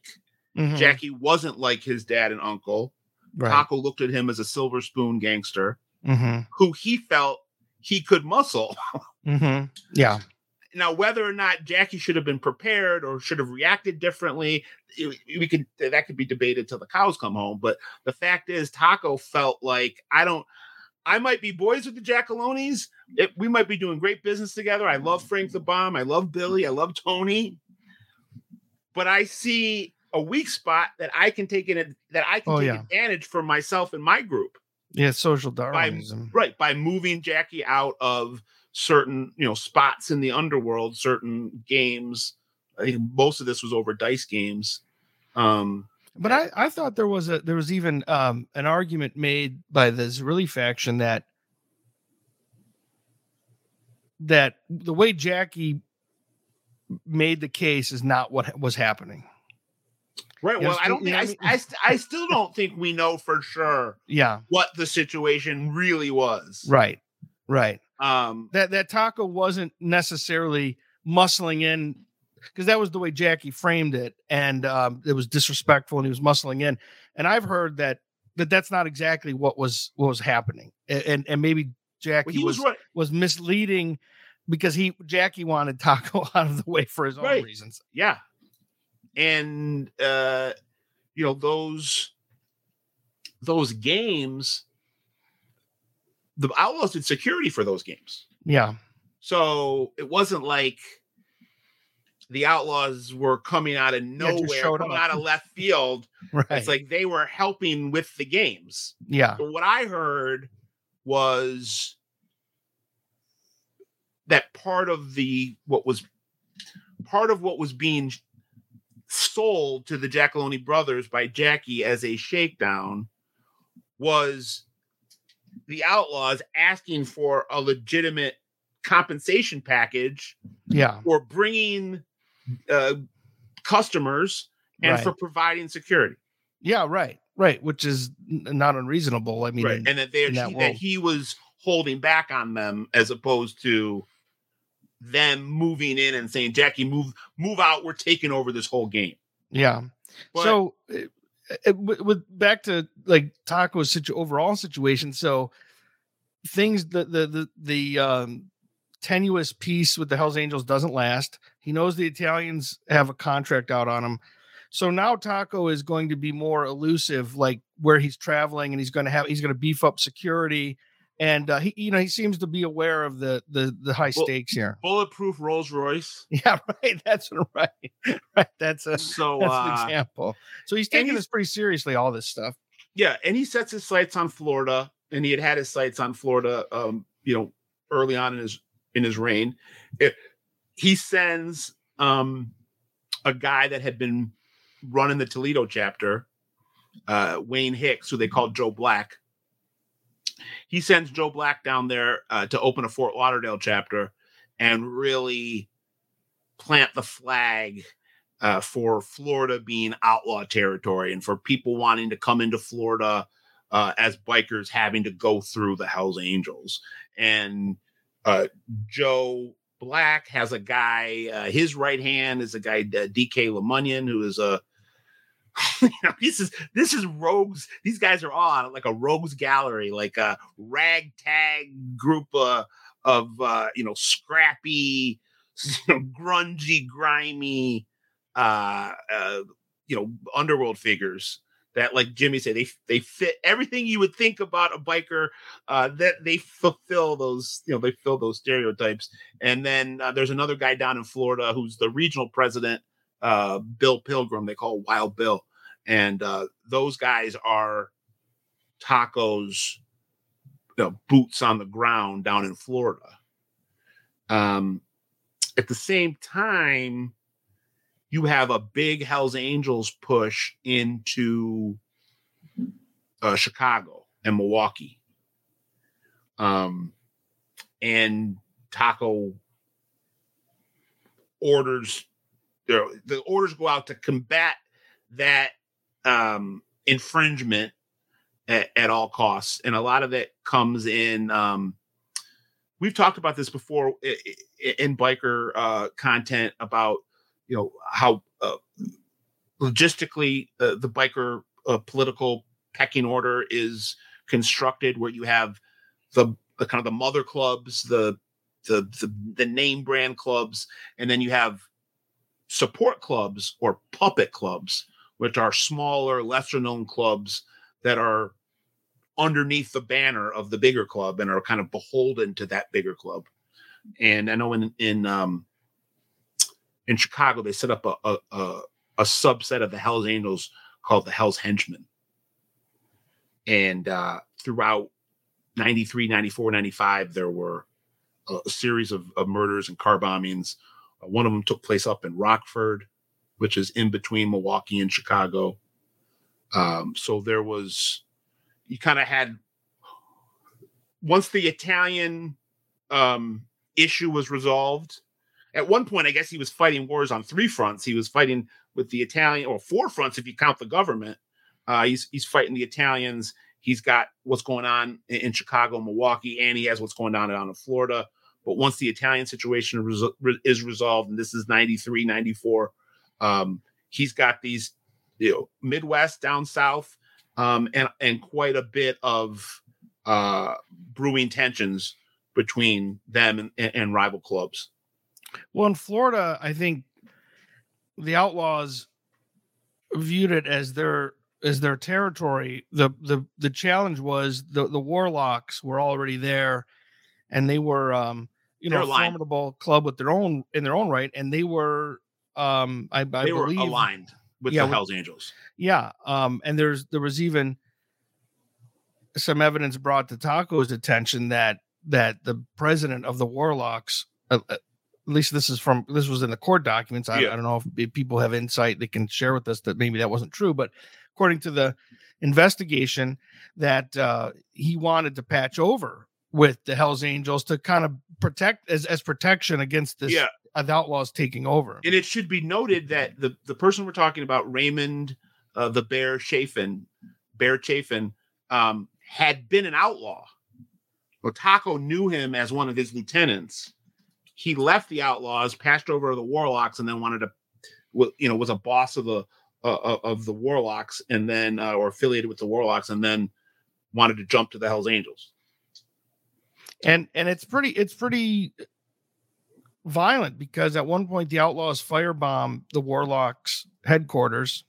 Mm-hmm. Jackie wasn't like his dad and uncle. Right. Taco looked at him as a silver spoon gangster mm-hmm. who he felt he could muscle. mm-hmm. Yeah. Now, whether or not Jackie should have been prepared or should have reacted differently, we could that could be debated till the cows come home. But the fact is, Taco felt like I don't. I might be boys with the Giacalones. It, we might be doing great business together. I love Frank the Bomb. I love Billy. I love Tony. But I see a weak spot that I can take in that I can oh, take yeah. advantage for myself and my group. Yeah, social Darwinism. By, right, by moving Jackie out of certain, you know, spots in the underworld, certain games. I think most of this was over dice games. Um, but I, I thought there was a there was even um, an argument made by the Zerilli faction that that the way Jackie made the case is not what was happening. Right. well, I don't think I, I, I still don't think we know for sure. Yeah. What the situation really was. Right. Right. Um. That that Taco wasn't necessarily muscling in because that was the way Jackie framed it, and um, it was disrespectful, and he was muscling in. And I've heard that that that's not exactly what was what was happening, and and, and maybe Jackie well, was was, right. was, misleading because he Jackie wanted Taco out of the way for his right. own reasons. Yeah, and uh, you know those those games, the Outlaws did security for those games. Yeah, so it wasn't like the Outlaws were coming out of nowhere, yeah, coming out of left field. right. It's like they were helping with the games. Yeah. But what I heard was that part of the what was part of what was being sold to the Giacalone brothers by Jackie as a shakedown was the Outlaws asking for a legitimate compensation package yeah for bringing uh, customers and right. for providing security. Yeah, right, right, which is not unreasonable. I mean, right. in, and that they that, he, that he was holding back on them as opposed to them moving in and saying, "Jackie, move move out. We're taking over this whole game." Yeah. But, so, it, it, with back to like Taco's situ- overall situation, so things the the the the um tenuous peace with the Hells Angels doesn't last. He knows the Italians have a contract out on him. So now Taco is going to be more elusive, like where he's traveling, and he's going to have he's going to beef up security, and uh, he you know he seems to be aware of the the the high well, stakes here. Bulletproof Rolls Royce. Yeah, right. That's right. Right. That's a so that's uh, an example. So he's taking he's, this pretty seriously. All this stuff. Yeah, and he sets his sights on Florida, and he had had his sights on Florida, um, you know, early on in his in his reign. It, he sends um, a guy that had been running the Toledo chapter, uh, Wayne Hicks, who they called Joe Black. He sends Joe Black down there uh, to open a Fort Lauderdale chapter, and really plant the flag uh, for Florida being outlaw territory and for people wanting to come into Florida uh, as bikers having to go through the Hells Angels. And uh, Joe Black has a guy, uh, his right hand is a guy, DK LeMunyon, who is a you know, this is this is rogues. These guys are on like a rogues gallery, like a ragtag group uh, of uh, you know scrappy, grungy, grimy, uh, uh, you know, underworld figures that, like Jimmy said, they they fit everything you would think about a biker. Uh, that they fulfill those, you know, they fill those stereotypes. And then uh, there's another guy down in Florida who's the regional president, uh, Bill Pilgrim. They call Wild Bill, and uh, those guys are tacos, you know, boots on the ground down in Florida. Um, at the same time you have a big Hells Angels push into uh, Chicago and Milwaukee. Um, and Taco orders the orders go out to combat that um, infringement at, at, all costs, and a lot of it comes in. Um, we've talked about this before in, biker uh, content about you know how uh, logistically uh, the biker uh, political pecking order is constructed, where you have the, the kind of the mother clubs, the, the the the name brand clubs, and then you have support clubs or puppet clubs, which are smaller, lesser known clubs that are underneath the banner of the bigger club and are kind of beholden to that bigger club. And I know in in um, in Chicago, they set up a, a, a, a subset of the Hells Angels called the Hells Henchmen. And uh, throughout 93, 94, 95, there were a, a series of, of, murders and car bombings. Uh, one of them took place up in Rockford, which is in between Milwaukee and Chicago. Um, so there was, you kind of had, once the Italian um, issue was resolved, at one point, I guess he was fighting wars on three fronts. He was fighting with the Italian, or four fronts if you count the government. Uh, he's he's fighting the Italians. He's got what's going on in, in Chicago, Milwaukee, and he has what's going on down in Florida. But once the Italian situation is resolved, and this is 93, 94, um, he's got these, you know, Midwest down south, um, and and quite a bit of uh, brewing tensions between them and, and rival clubs. Well, in Florida, I think the Outlaws viewed it as their as their territory. The the the challenge was the the Warlocks were already there, and they were um you know a formidable club with their own in their own right, and they were um I, I they believe, were aligned with yeah, the Hell's Angels. Yeah, um, and there's there was even some evidence brought to Taco's attention that that the president of the Warlocks, uh at least this is from this was in the court documents. I, yeah. I don't know if people have insight they can share with us that maybe that wasn't true, but according to the investigation, that uh, he wanted to patch over with the Hell's Angels to kind of protect as as protection against this yeah. the outlaws taking over. And it should be noted that the the person we're talking about, Raymond uh, the Bear Chafin, Bear Chafin, um, had been an outlaw. Taco knew him as one of his lieutenants he left the Outlaws, passed over the Warlocks, and then wanted to, you know, was a boss of the uh, of the Warlocks, and then uh, or affiliated with the Warlocks, and then wanted to jump to the Hell's Angels. And and it's pretty it's pretty violent because at one point the Outlaws firebomb the Warlocks headquarters.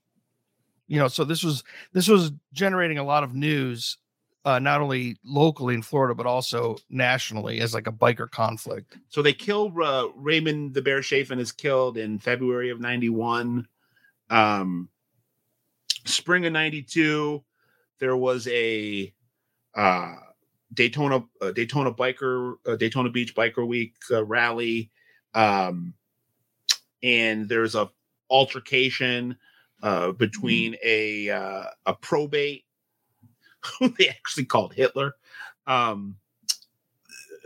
You know, so this was this was generating a lot of news uh, not only locally in Florida but also nationally as like a biker conflict. So they kill uh, Raymond the Bear Chafin is killed in February of '91. Um, spring of '92, there was a uh, Daytona uh, Daytona biker uh, Daytona Beach Biker Week uh, rally, um, and there's a altercation uh, between a uh, a probate who they actually called Hitler, um,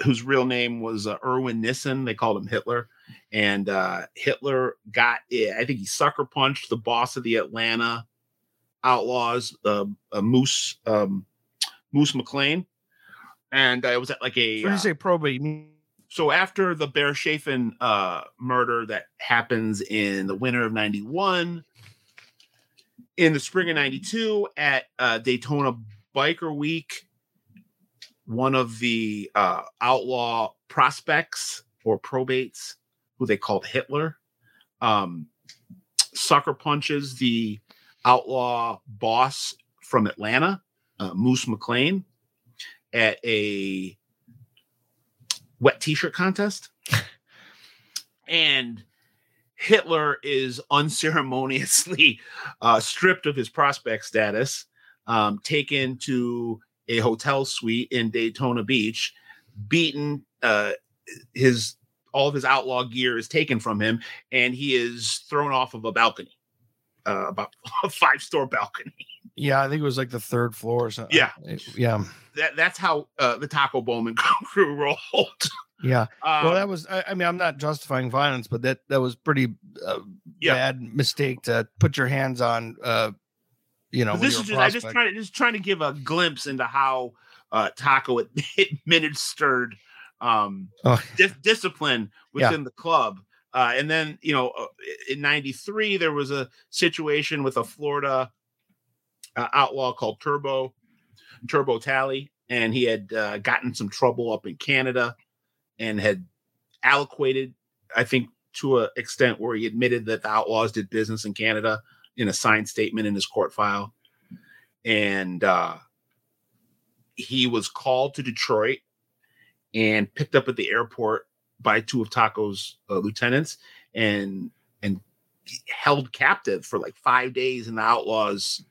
whose real name was uh, Erwin Nissen. They called him Hitler, and uh, Hitler got it. I think he sucker punched the boss of the Atlanta Outlaws, uh, uh, Moose um, Moose McLean, and I was at like a. When uh, you say probate, so after the Bear Chafin uh, murder that happens in the winter of 91, in the spring of 92 at uh, Daytona Biker Week, one of the uh, outlaw prospects or probates, who they called Hitler, um, sucker punches the outlaw boss from Atlanta, uh, Moose McLean, at a wet t-shirt contest. And hitler is unceremoniously uh, stripped of his prospect status um, taken to a hotel suite in daytona beach beaten uh, his all of his outlaw gear is taken from him and he is thrown off of a balcony uh, about a five store balcony yeah, I think it was like the third floor or something. Yeah. Yeah. that, that's how uh, the taco bowman crew rolled Yeah. um, well, that was, I, I mean, I'm not justifying violence, but that, that was pretty uh, Yeah. bad mistake to put your hands on, uh, you know, this is just I just trying to just trying to give a glimpse into how uh, Taco ad- administered um, Oh. dis- discipline within the club. Uh, and then you know, uh, in '93 there was a situation with a Florida uh, outlaw called Turbo Turbo Tally, and he had uh, gotten some trouble up in Canada and had allocated, I think, to an extent where he admitted that the outlaws did business in Canada in a signed statement in his court file. And uh, he was called to Detroit and picked up at the airport by two of Taco's uh, lieutenants and and held captive for like five days in the outlaws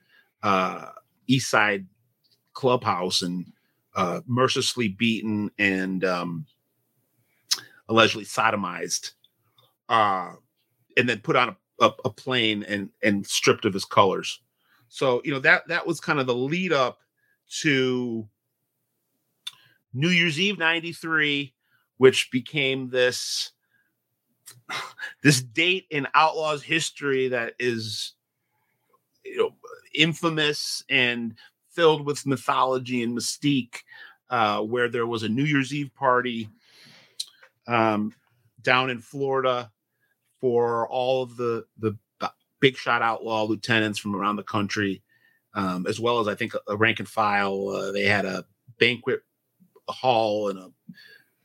uh, East Side clubhouse and uh, mercilessly beaten and um, allegedly sodomized, uh, and then put on a, a, a plane and and stripped of his colors. So you know that that was kind of the lead up to New Year's Eve '93, which became this this date in Outlaws history that is you know infamous and filled with mythology and mystique uh, where there was a New Year's Eve party um, down in Florida for all of the the big shot outlaw lieutenants from around the country, um, as well as I think a rank and file. Uh, they had a banquet hall and a,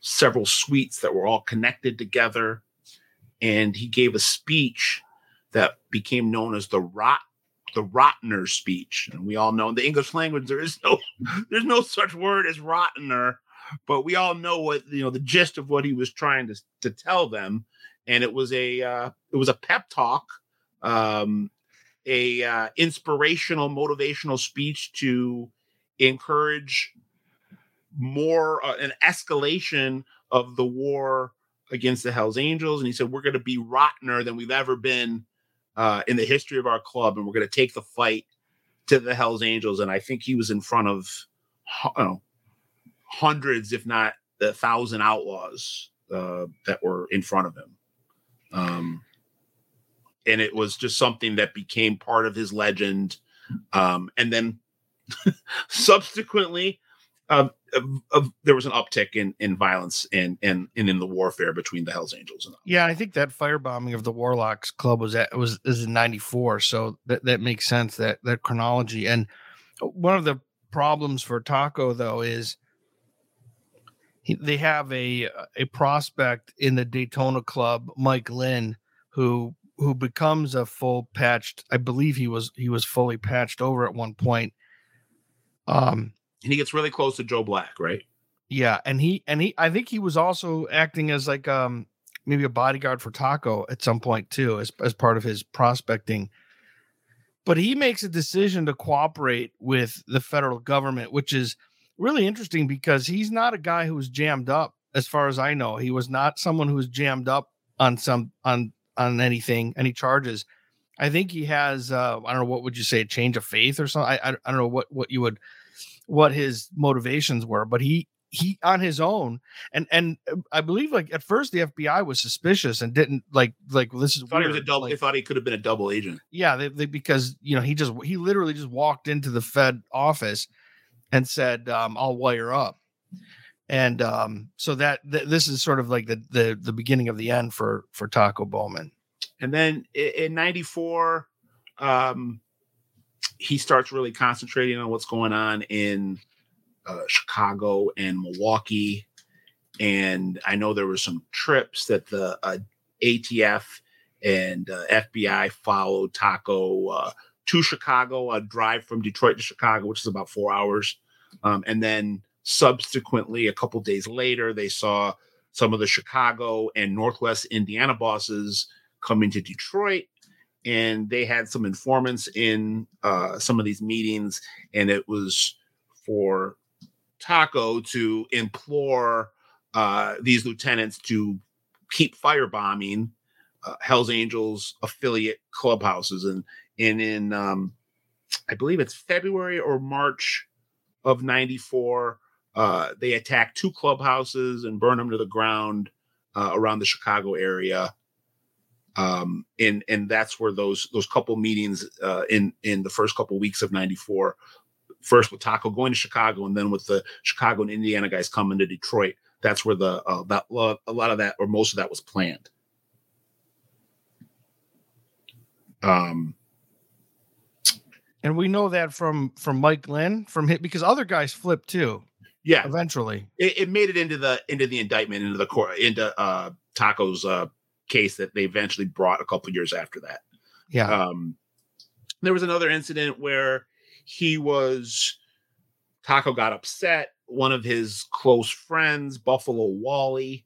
several suites that were all connected together, and he gave a speech that became known as the Rot the Rottener speech. And we all know in the English language there is no there's no such word as Rottener, but we all know what you know the gist of what he was trying to to tell them. And it was a uh, it was a pep talk, um, a uh, inspirational, motivational speech to encourage more uh, an escalation of the war against the Hell's Angels. And he said, "We're going to be rottener than we've ever been." Uh, in the history of our club, and we're going to take the fight to the Hell's Angels. And I think he was in front of know, hundreds, if not a thousand outlaws uh, that were in front of him. Um, and it was just something that became part of his legend. Um, and then subsequently, um, of, of, there was an uptick in, in violence and, and and in the warfare between the Hell's Angels and Yeah, I think that firebombing of the Warlocks Club was at was is in '94, so that that makes sense that that chronology. And one of the problems for Taco though is he, they have a a prospect in the Daytona Club, Mike Lynn, who who becomes a full patched. I believe he was he was fully patched over at one point. Um, and he gets really close to Joe Black, right? yeah, and he and he I think he was also acting as like um maybe a bodyguard for Taco at some point too, as as part of his prospecting. But he makes a decision to cooperate with the federal government, which is really interesting because he's not a guy who was jammed up, as far as I know. He was not someone who was jammed up on some on on anything, any charges. I think he has uh I don't know what would you say, a change of faith or something. I I, I don't know what what you would what his motivations were, but he he on his own and and uh, I believe like at first the FBI was suspicious and didn't like like well, this is thought he was a double. Like, they thought he could have been a double agent. yeah, they, they, because you know he just he literally just walked into the Fed office and said, um, "I'll wire up," and um, so that th- this is sort of like the the the beginning of the end for for Taco Bowman. And then in '94, um, he starts really concentrating on what's going on in uh, Chicago and Milwaukee. And I know there were some trips that the uh, ATF and uh, FBI followed Taco uh, to Chicago, a drive from Detroit to Chicago, which is about four hours. Um, and then subsequently, a couple days later, they saw some of the Chicago and Northwest Indiana bosses coming to Detroit. And they had some informants in uh, some of these meetings, and it was for Taco to implore uh, these lieutenants to keep firebombing uh, Hell's Angels affiliate clubhouses. And, and in, um, I believe it's February or March of 94, uh, they attacked two clubhouses and burned them to the ground uh, around the Chicago area. Um, and and that's where those those couple meetings uh, in in the first couple weeks of '94, first with Taco going to Chicago, and then with the Chicago and Indiana guys coming to Detroit. That's where the uh, that lo- a lot of that or most of that was planned. Um, And we know that from from Mike Lynn from hit because other guys flipped too yeah, eventually. it, it made it into the into the indictment into the court into uh Taco's uh case that they eventually brought a couple years after that. Yeah, Um there was another incident where he was Taco got upset. One of his close friends, Buffalo Wally,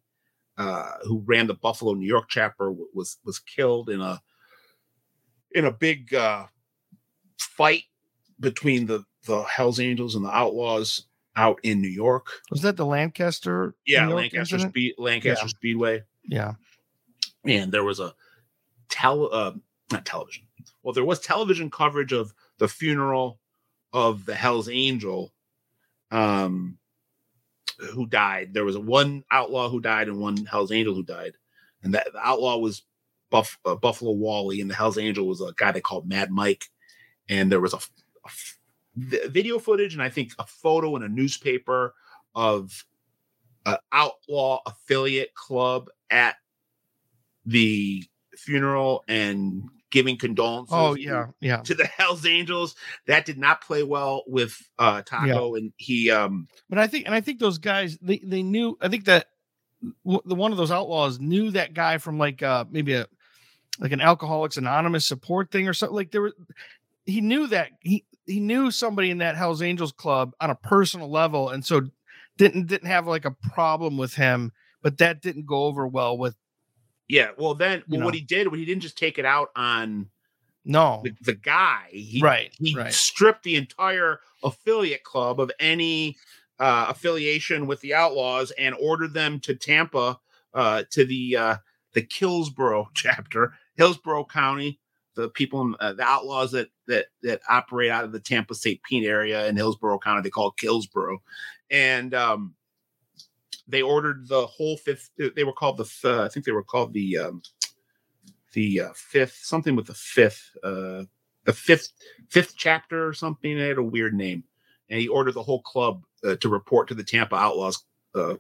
uh, who ran the Buffalo, New York chapter, was was killed in a in a big uh, fight between the the Hell's Angels and the Outlaws out in New York. was that the Lancaster? Yeah, Lancaster? Speed, Lancaster Yeah. Speedway, Yeah, and there was a tel uh, not television. Well, there was television coverage of the funeral of the Hell's Angel, um, who died. There was one outlaw who died and one Hell's Angel who died, and that the outlaw was Buff, uh, Buffalo Wally, and the Hell's Angel was a guy they called Mad Mike, and there was a, a f- vi- video footage and I think a photo in a newspaper of an outlaw affiliate club at the funeral and giving condolences. Oh yeah, yeah. To the Hell's Angels, that did not play well with uh Taco, and he um But I think, and I think those guys, they they knew. I think that w- the one of those outlaws knew that guy from like uh maybe a like an Alcoholics Anonymous support thing or something. Like there were, he knew that he he knew somebody in that Hell's Angels club on a personal level, and so didn't didn't have like a problem with him. But that didn't go over well with yeah. Well, then well, what he did, what he didn't just take it out on no the, the guy. He right he right stripped the entire affiliate club of any uh, affiliation with the Outlaws and ordered them to Tampa uh, to the uh, the Killsborough chapter, Hillsborough County. The people, in, uh, the Outlaws that that that operate out of the Tampa St. Pete area in Hillsborough County, they call it Killsborough, and um, they ordered the whole fifth. They were called the. Uh, I think they were called the. Um, the uh, fifth something with the fifth uh the fifth fifth chapter or something. They had a weird name, and he ordered the whole club uh, to report to the Tampa Outlaws uh,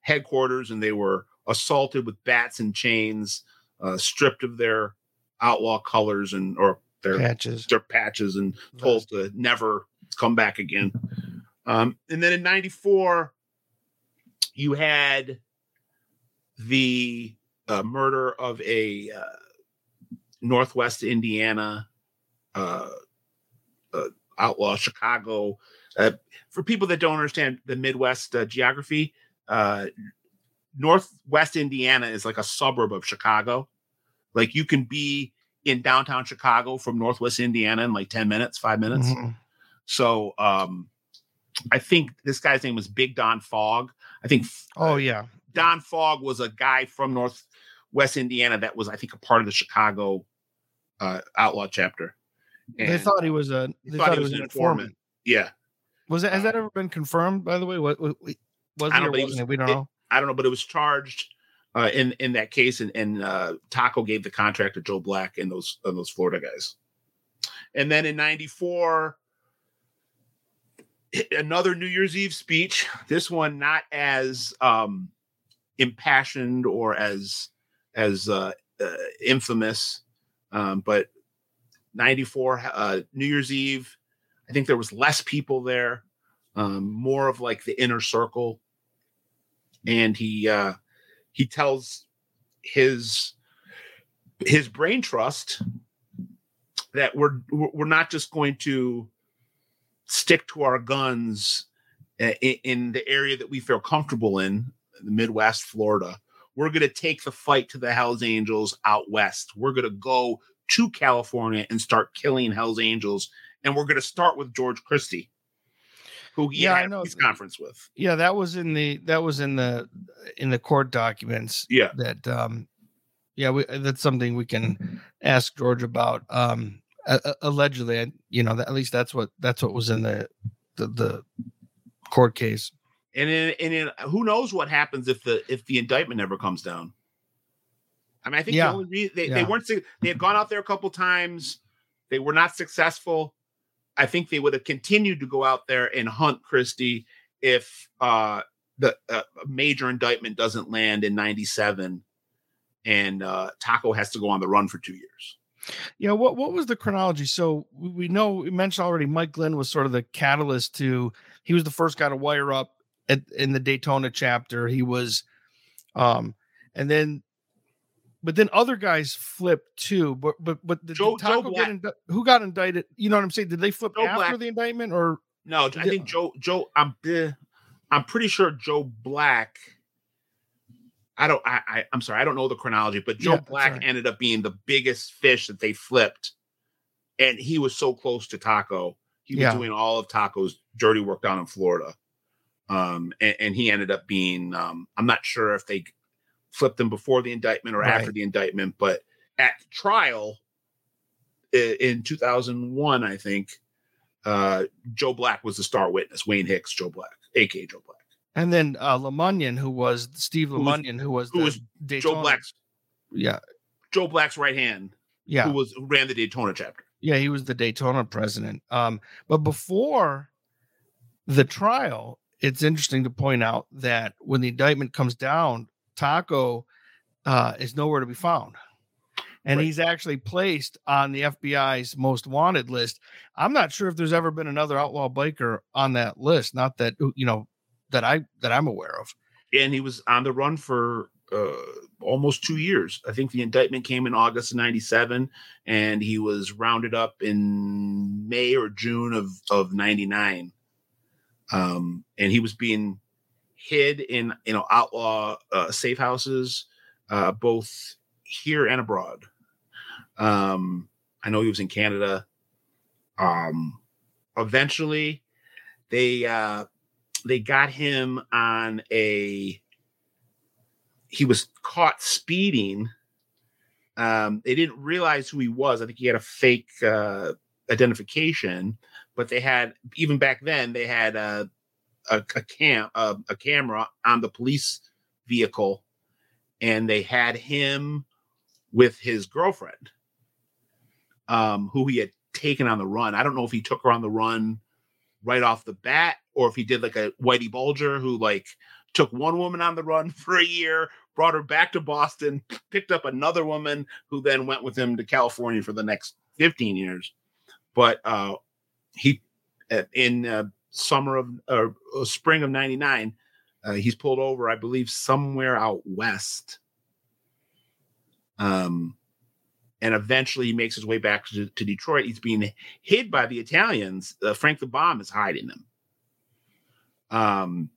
headquarters, and they were assaulted with bats and chains, uh, stripped of their outlaw colors and or their patches. their patches, and told to never come back again. Um, and then in '94, you had the uh, murder of a uh, Northwest Indiana uh, uh, outlaw, Chicago. Uh, for people that don't understand the Midwest uh, geography, uh, Northwest Indiana is like a suburb of Chicago. Like you can be in downtown Chicago from Northwest Indiana in like 10 minutes, five minutes. Mhm. So um, I think this guy's name was Big Don Fogg. I think Oh yeah, Don Fogg was a guy from Northwest Indiana that was, I think, a part of the Chicago uh, outlaw chapter. they thought he was a. They thought he was an informant. Yeah. Was that has that ever been confirmed? By the way, what, what Was I don't it was- he? We don't it- know. I don't know, but it was charged uh, in in that case, and, and uh, Taco gave the contract to Joe Black and those and those Florida guys. And then in '94, another New Year's Eve speech. This one not as um, impassioned or as as uh, uh, infamous, um, but '94 uh, New Year's Eve. I think there was less people there, um, more of like the inner circle and he uh he tells his his brain trust that we're we're not just going to stick to our guns uh, in, in the area that we feel comfortable in the midwest florida we're going to take the fight to the hells angels out west we're going to go to california and start killing hells angels and we're going to start with george christie who he Yeah, I know. peace conference with Yeah, that was in the that was in the in the court documents. yeah That um, yeah, we, that's something we can ask George about. Um, a- allegedly, I- you know, at least that's what that's what was in the the, the court case. And in, and in, who knows what happens if the if the indictment never comes down? I mean, I think Yeah. the only re- they, they weren't they had gone out there a couple times, they were not successful. I think they would have continued to go out there and hunt Christie if uh, the uh, major indictment doesn't land in '97, and uh, Taco has to go on the run for two years. Yeah, what what was the chronology? So we, know we mentioned already. Mike Glenn was sort of the catalyst to. He was the first guy to wire up at, in the Daytona chapter. He was, um, and then, but then other guys flipped too. But but but the, Joe- Joe get indi- who got indicted? You know what I'm saying? Did they flip Joe after Black. the indictment or? No, I think Joe Joe I'm eh, I'm pretty sure Joe Black. I don't I, I I'm sorry, I don't know the chronology, but Joe Yeah, Black right. ended up being the biggest fish that they flipped. And he was so close to Taco. He was Yeah. doing all of Taco's dirty work down in Florida. Um and, and he ended up being um I'm not sure if they flipped him before the indictment or after the indictment, but at trial in 2001, I think uh, Joe Black was the star witness. Wayne Hicks, Joe Black, aka Joe Black, And then uh Lemunion, who was Steve Who was- who was who the was Joe Black's Yeah, Joe Black's right hand, yeah. who was who ran the Daytona chapter. Yeah, he was the Daytona president. Um, but before the trial, it's interesting to point out that when the indictment comes down, Taco uh, is nowhere to be found. And Right. he's actually placed on the FBI's most wanted list. I'm not sure if there's ever been another outlaw biker on that list. Not that you know that I that I'm aware of. And he was on the run for uh, almost two years. I think the indictment came in August of '97, and he was rounded up in May or June of of '99. Um, and he was being hid in you know outlaw uh, safe houses, uh, both here and abroad. Um, I know he was in Canada. Um, eventually, they uh, they got him on a. He was caught speeding. Um, they didn't realize who he was. I think he had a fake uh, identification, but they had even back then they had a a, a cam a, a camera on the police vehicle, and they had him with his girlfriend, um, who he had taken on the run. I don't know if he took her on the run right off the bat, or if he did like a Whitey Bulger who like took one woman on the run for a year, brought her back to Boston, picked up another woman who then went with him to California for the next 15 years. But uh, he, uh, in uh, summer of or uh, spring of 99, uh, he's pulled over, I believe, somewhere out west. Um, and eventually he makes his way back to, to Detroit. He's being hid by the Italians. Uh, Frank the Bomb is hiding him. Um,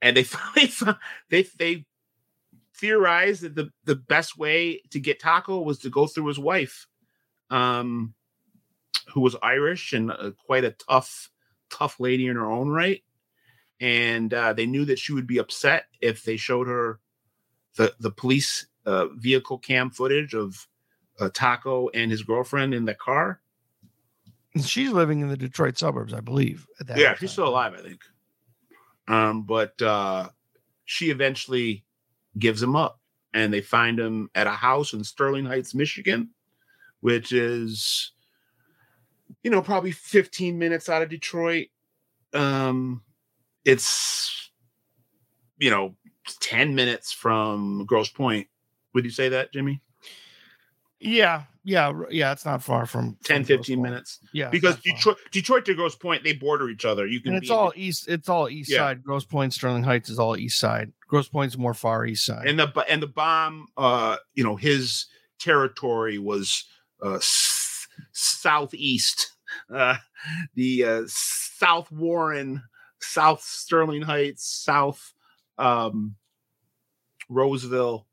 and they finally they they theorized that the the best way to get Taco was to go through his wife, um, who was Irish and uh, quite a tough tough lady in her own right. And uh, they knew that she would be upset if they showed her the the police uh, vehicle cam footage of uh, Taco and his girlfriend in the car. She's living in the Detroit suburbs, I believe. At that yeah, time. she's still alive, I think. Um, but uh, she eventually gives him up, and they find him at a house in Sterling Heights, Michigan, which is, you know, probably 15 minutes out of Detroit. Um, it's, you know, 10 minutes from Grosse Pointe. Would you say that, Jimmy? Yeah, yeah, yeah. It's not far from 10, from 15 Pointe. minutes. Yeah, Because far. Detroit, Detroit to Grosse Pointe, they border each other. You can and it's in all east. It's all east Yeah. side. Grosse Pointe, Sterling Heights is all east side. Grosse Pointe's more far east side. and the and the bomb uh you know his territory was uh s- southeast uh the uh south warren south sterling heights south um roseville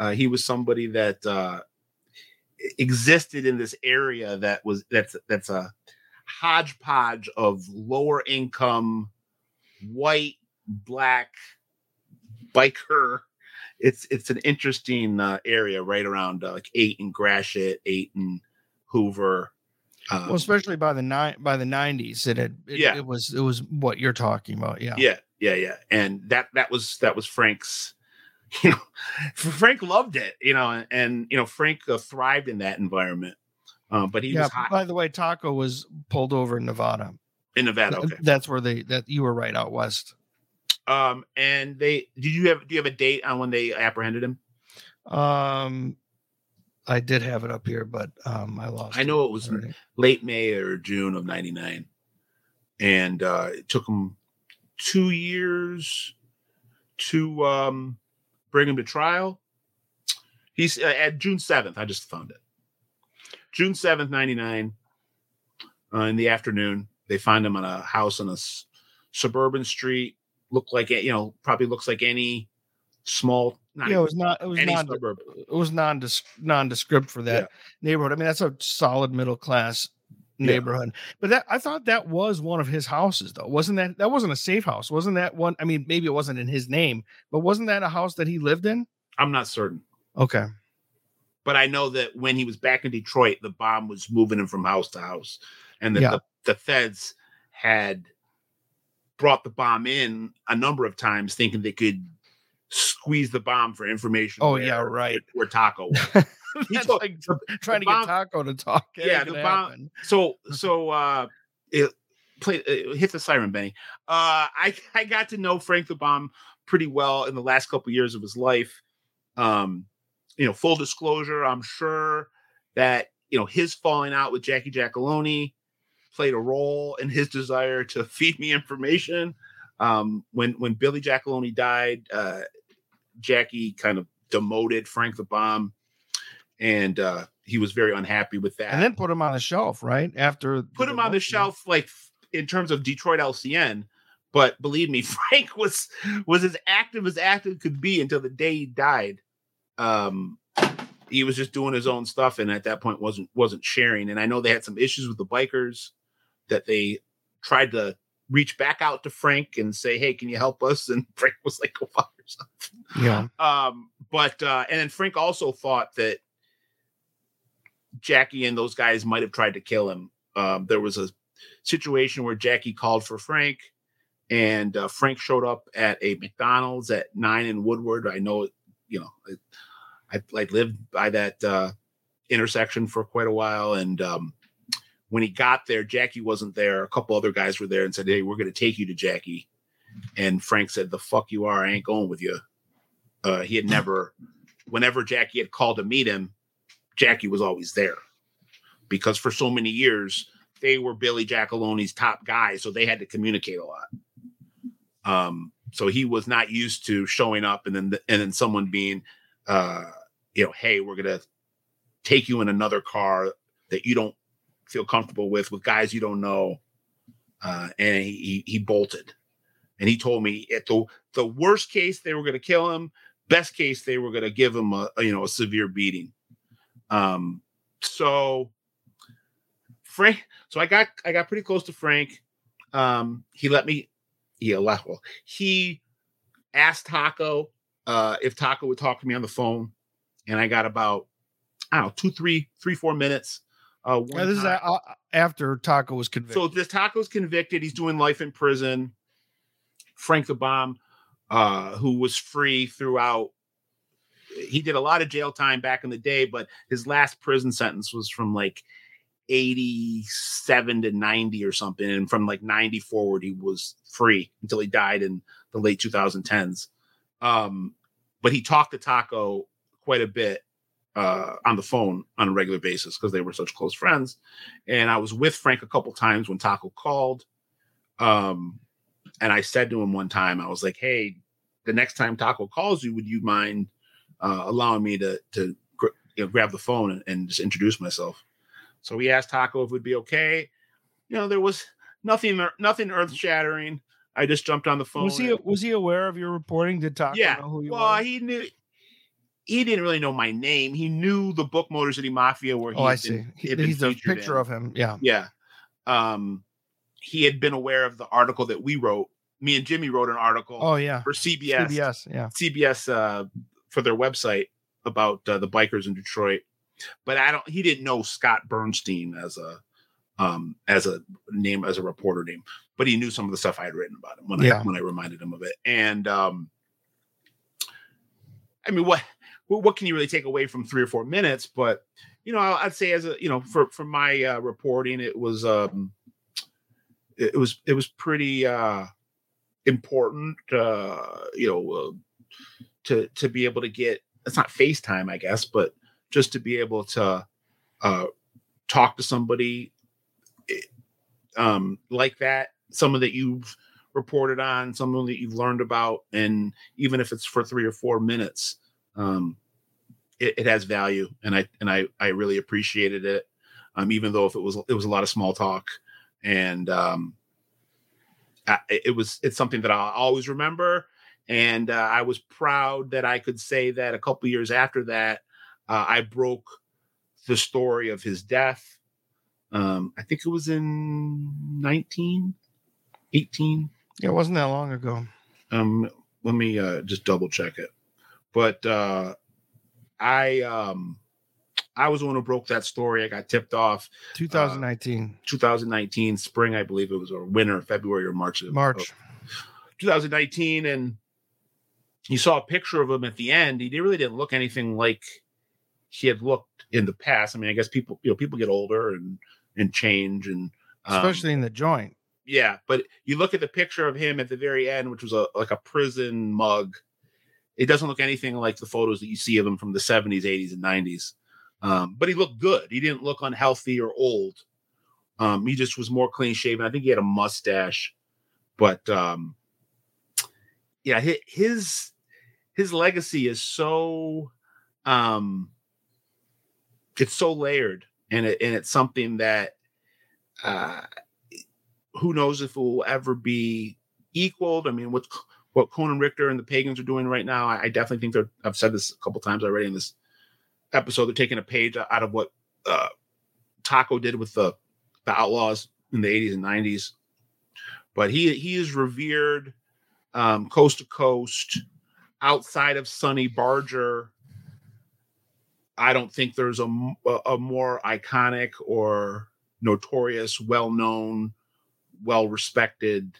uh he was somebody that uh existed in this area that was that's that's a hodgepodge of lower income white black biker it's it's an interesting uh, area right around uh, like eight and Gratiot, eight and Hoover. Um, well, especially by the nine by the nineties, it had it, Yeah. it was it was what you're talking about. Yeah, yeah, yeah, yeah, and that that was that was Frank's. You know, Frank loved it. You know, and, and you know Frank uh, thrived in that environment. Um, but he yeah. was hot By the way, Taco was pulled over in Nevada. in Nevada. Okay. That's where they that you were right out west. Um, and they did you have do you have a date on when they apprehended him? Um, I did have it up here, but um, I lost. I know it was already. late May or June of '99, and uh, it took him two years to um, bring him to trial. He's uh, at June 7th. I just found it. June 7th, 99, uh, in the afternoon. They find him on a house on a s- suburban street. Look like, you know, probably looks like any small, Yeah, it was not. It was not. suburb. It was non nondescript for that neighborhood. I mean, that's a solid middle class Yeah. neighborhood. But that I thought that was one of his houses, though. Wasn't that that wasn't a safe house? Wasn't that one? I mean, maybe it wasn't in his name, but wasn't that a house that he lived in? I'm not certain. Okay. but I know that when he was back in Detroit, the bomb was moving him from house to house, and that Yeah. the, the feds had brought the bomb in a number of times, thinking they could squeeze the bomb for information. Oh where- yeah, right. where Taco. That's told- like the- trying the to bomb- get Taco to talk. It Yeah, the bomb- happen. so so uh, it play uh, hit the siren, Benny. Uh, I I got to know Frank the Bomb pretty well in the last couple years of his life. Um, you know, full disclosure, I'm sure that you know his falling out with Jackie Giacalone played a role in his desire to feed me information. Um, when when Billy Giacalone died, uh, Jackie kind of demoted Frank the Bomb, and uh, he was very unhappy with that. And then put him on the shelf, right? After put him on the shelf, like in terms of Detroit LCN. But believe me, Frank was was as active as active could be until the day he died. Um, he was just doing his own stuff, and at that point wasn't wasn't sharing. And I know they had some issues with the bikers that they tried to reach back out to Frank and say, "Hey, can you help us?" And Frank was like, "Go fuck yourself." Yeah. Um, but uh, and then Frank also thought that Jackie and those guys might have tried to kill him. Um, there was a situation where Jackie called for Frank, and uh, Frank showed up at a McDonald's at nine in Woodward. I know, you know, I, I, I lived by that uh, intersection for quite a while, and um, when he got there, Jackie wasn't there. A couple other guys were there and said, "Hey, we're going to take you to Jackie." And Frank said, "The fuck you are! I ain't going with you." Uh, he had never, whenever Jackie had called to meet him, Jackie was always there. Because for so many years they were Billy Giacalone's top guy, so they had to communicate a lot. Um, so he was not used to showing up and then and then someone being, uh, you know, hey, we're gonna take you in another car that you don't feel comfortable with with guys you don't know, uh, and he he bolted, and he told me at the the worst case they were gonna kill him. Best case they were to give him a, a, you know a severe beating um so frank so i got i got pretty close to frank um he let me he allowed well he asked taco uh if taco would talk to me on the phone and i got about i don't know two three three four minutes uh Yeah, this is time- a- after Taco was convicted. so this Taco's convicted. He's doing life in prison. Frank the Bomb, uh, who was free throughout. He did a lot of jail time back in the day, but his last prison sentence was from like 87 to 90 or something. And from like 90 forward, he was free until he died in the late 2010s. Um, but he talked to Taco quite a bit uh, on the phone on a regular basis because they were such close friends. And I was with Frank a couple times when Taco called. Um, and I said to him one time, I was like, "Hey, the next time Taco calls you, would you mind uh, allowing me to to gr- you know, grab the phone and, and just introduce myself?" So we asked Taco if it would be okay. You know, there was nothing nothing earth shattering. I just jumped on the phone. Was he and- was he aware of your reporting? Did Taco yeah. know who you well, were? he knew. He didn't really know my name. He knew the book Motor City Mafia, where he oh, I see. been- He- He's a picture in. of him. Yeah. Yeah. Um, he had been aware of the article that we wrote. Me and Jimmy wrote an article Oh yeah. for CBS, CBS. Yeah. CBS uh, for their website about uh, the bikers in Detroit. But I don't. He didn't know Scott Burnstein as a um, as a name as a reporter name, but he knew some of the stuff I had written about him when Yeah. I when I reminded him of it. And um, I mean, what what can you really take away from three or four minutes? But you know, I'd say as a you know, for for my uh, reporting, it was um, it, it was it was pretty uh, important. Uh, you know, uh, to to be able to get it's not FaceTime, I guess, but just to be able to uh, talk to somebody eh, um, like that, someone that you've reported on, someone that you've learned about, and even if it's for three or four minutes, um, it, it has value, and I and I I really appreciated it. Um, even though if it was it was a lot of small talk, and um, I, it was it's something that I'll always remember, and uh, I was proud that I could say that a couple years after that, uh, I broke the story of his death. Um, I think it was in 19, 18. Yeah. It wasn't that long ago. Um, let me uh, just double check it. But uh, I um, I was the one who broke that story. I got tipped off 2019 2019 spring, I believe it was, or winter, February or March. March. of 2019, and you saw a picture of him at the end. He really didn't look anything like he had looked in the past. I mean, I guess people, you know, people get older and and change, and um, Especially in the joint. yeah. But you look at the picture of him at the very end, which was a like a prison mug. It doesn't look anything like the photos that you see of him from the 70s, 80s, and 90s. Um, but he looked good. He didn't look unhealthy or old. Um, he just was more clean shaven. I think he had a mustache, but um, yeah, his his legacy is so um, it's so layered, and it, and it's something that uh, who knows if it will ever be equaled. I mean, what what Conan Richter and the Pagans are doing right now, I, I definitely think they're. I've said this a couple times already in this episode. They're taking a page out of what uh, Taco did with the the Outlaws in the 80s and 90s. But he he is revered um, coast to coast, outside of Sonny Barger. I don't think there's a, a more iconic or notorious, well known, well respected,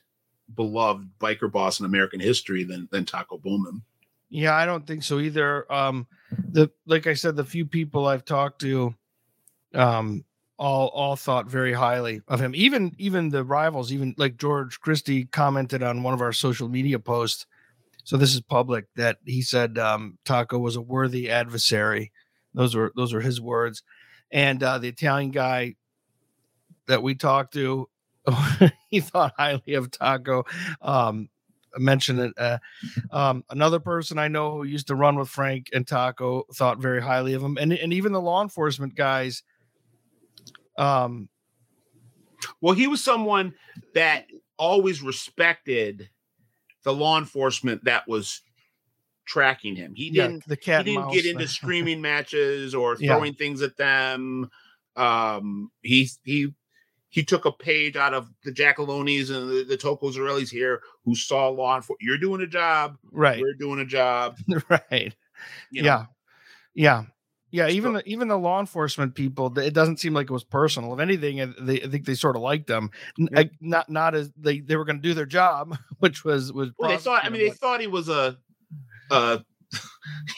beloved biker boss in American history than than Taco Bowman. Yeah, I don't think so either. Um, the like I said, the few people I've talked to, um, all all thought very highly of him. Even even the rivals, even like George Christie commented on one of our social media posts. So this is public that he said um, Taco was a worthy adversary. Those were those were his words. And uh, the Italian guy that we talked to, he thought highly of Taco. Um, mentioned it. Uh, um, another person I know who used to run with Frank and Taco thought very highly of him, and and even the law enforcement guys. Um, Well, he was someone that always respected the law enforcement that was tracking him. He yeah, didn't the cat. he didn't get into screaming matches or Yeah. throwing things at them. Um, he he he took a page out of the Giacalones and the, the Tocco Zerillis here, who saw law enforcement. You're doing a job. right, We're doing a job. right. you know. Yeah, yeah. Yeah, even the, even the law enforcement people, it doesn't seem like it was personal. If anything, they, I think they sort of liked them. Yeah. Not not as they, they were going to do their job, which was was. Well, they thought. I mean, they thought he was a, uh,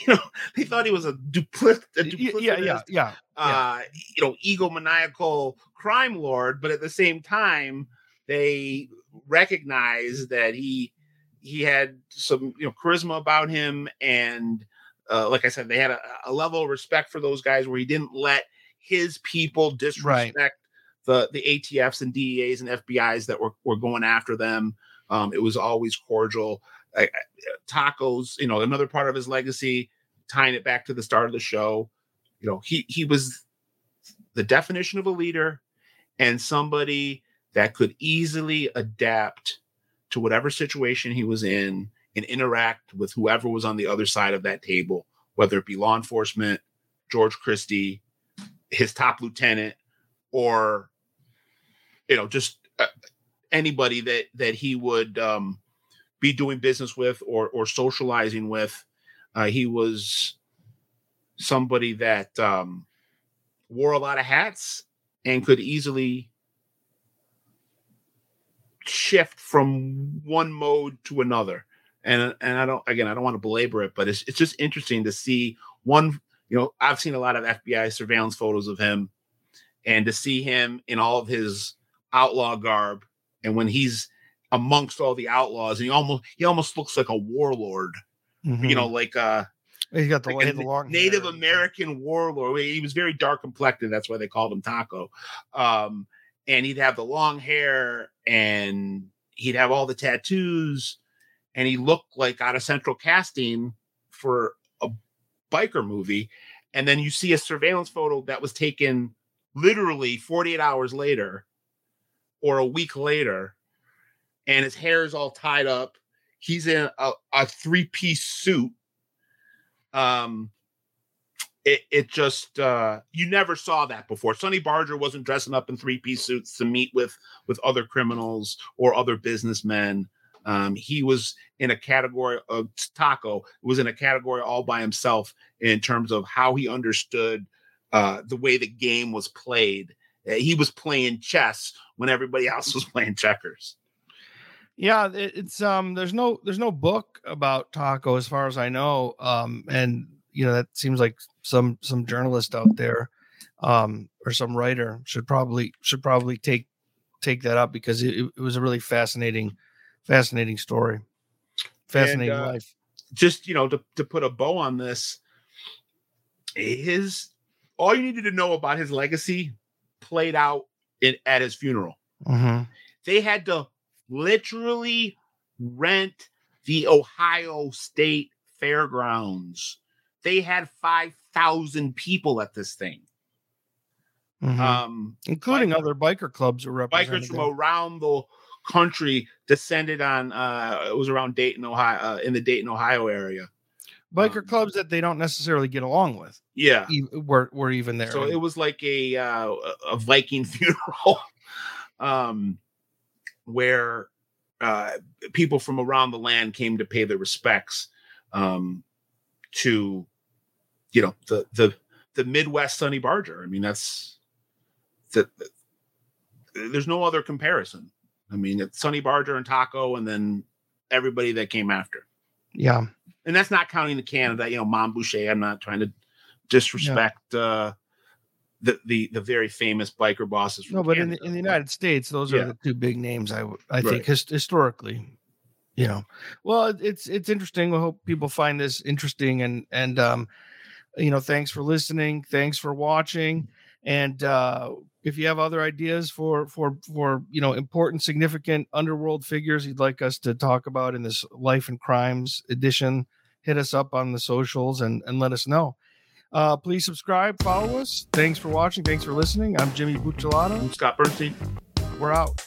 you know, they thought he was a, dupli- a duplicitous, yeah, yeah, yeah, uh, yeah. you know, egomaniacal crime lord. But at the same time, they recognized that he he had some you know charisma about him and uh, like I said, they had a, a, level of respect for those guys where he didn't let his people disrespect right. the the ATFs and DEAs and FBI's that were were going after them. Um, it was always cordial. I, I, tacos, you know, another part of his legacy, tying it back to the start of the show. You know, he he was the definition of a leader and somebody that could easily adapt to whatever situation he was in and interact with whoever was on the other side of that table, whether it be law enforcement, George Christie, his top lieutenant, or you know just uh, anybody that that he would um, be doing business with or or socializing with. Uh, he was somebody that um, wore a lot of hats and could easily shift from one mode to another and and I don't again I don't want to belabor it, but it's it's just interesting to see one. You know, I've seen a lot of FBI surveillance photos of him, and to see him in all of his outlaw garb, and when he's amongst all the outlaws, and he almost he almost looks like a warlord. Mm-hmm. You know, like uh He's got the, like long Native hair. American warlord. He was very dark complected. That's why they called him Taco. Um, and he'd have the long hair and he'd have all the tattoos and he looked like out of central casting for a biker movie. And then you see a surveillance photo that was taken literally 48 hours later or a week later, and his hair is all tied up. He's in a, a three piece suit. Um, it, it just uh you never saw that before. Sonny Barger wasn't dressing up in three piece suits to meet with with other criminals or other businessmen. Um, he was in a category of Taco was in a category all by himself in terms of how he understood uh, the way the game was played. Uh, he was playing chess when everybody else was playing checkers. Yeah, it's um. There's no there's no book about Taco as far as I know. Um, and you know that seems like some some journalist out there, um, or some writer should probably should probably take take that up because it, it was a really fascinating fascinating story. Fascinating and, uh, life. Just you know, to, to put a bow on this, his all you needed to know about his legacy played out in, at his funeral. Mm-hmm. They had to literally rent the Ohio State Fairgrounds. They had 5,000 people at this thing. Mm-hmm. Um, including biker, other biker clubs or bikers from around the country descended on uh it was around Dayton, Ohio, uh, in the Dayton, Ohio area. Biker um, clubs that they don't necessarily get along with. Yeah, e- were were even there. So it was like a uh, a Viking funeral, um, where uh, people from around the land came to pay their respects um, to, you know, the the the Midwest Sonny Barger. I mean, that's that the there's no other comparison. I mean, it's Sonny Barger and Taco, and then everybody that came after. Yeah, and that's not counting the Canada. You know, Mom Boucher. I'm not trying to disrespect yeah. uh, the the the very famous biker bosses. no, but in the, in the United States, those yeah. are the two big names. I I think his, historically. You know, well, it's it's interesting. We hope people find this interesting, and and um, you know, thanks for listening. Thanks for watching, and uh, if you have other ideas for for for you know important significant underworld figures you'd like us to talk about in this life and crimes edition hit us up on the socials and and let us know. Uh please subscribe follow us. Thanks for watching. Thanks for listening. I'm jimmy buccellato i'm scott burnstein. We're out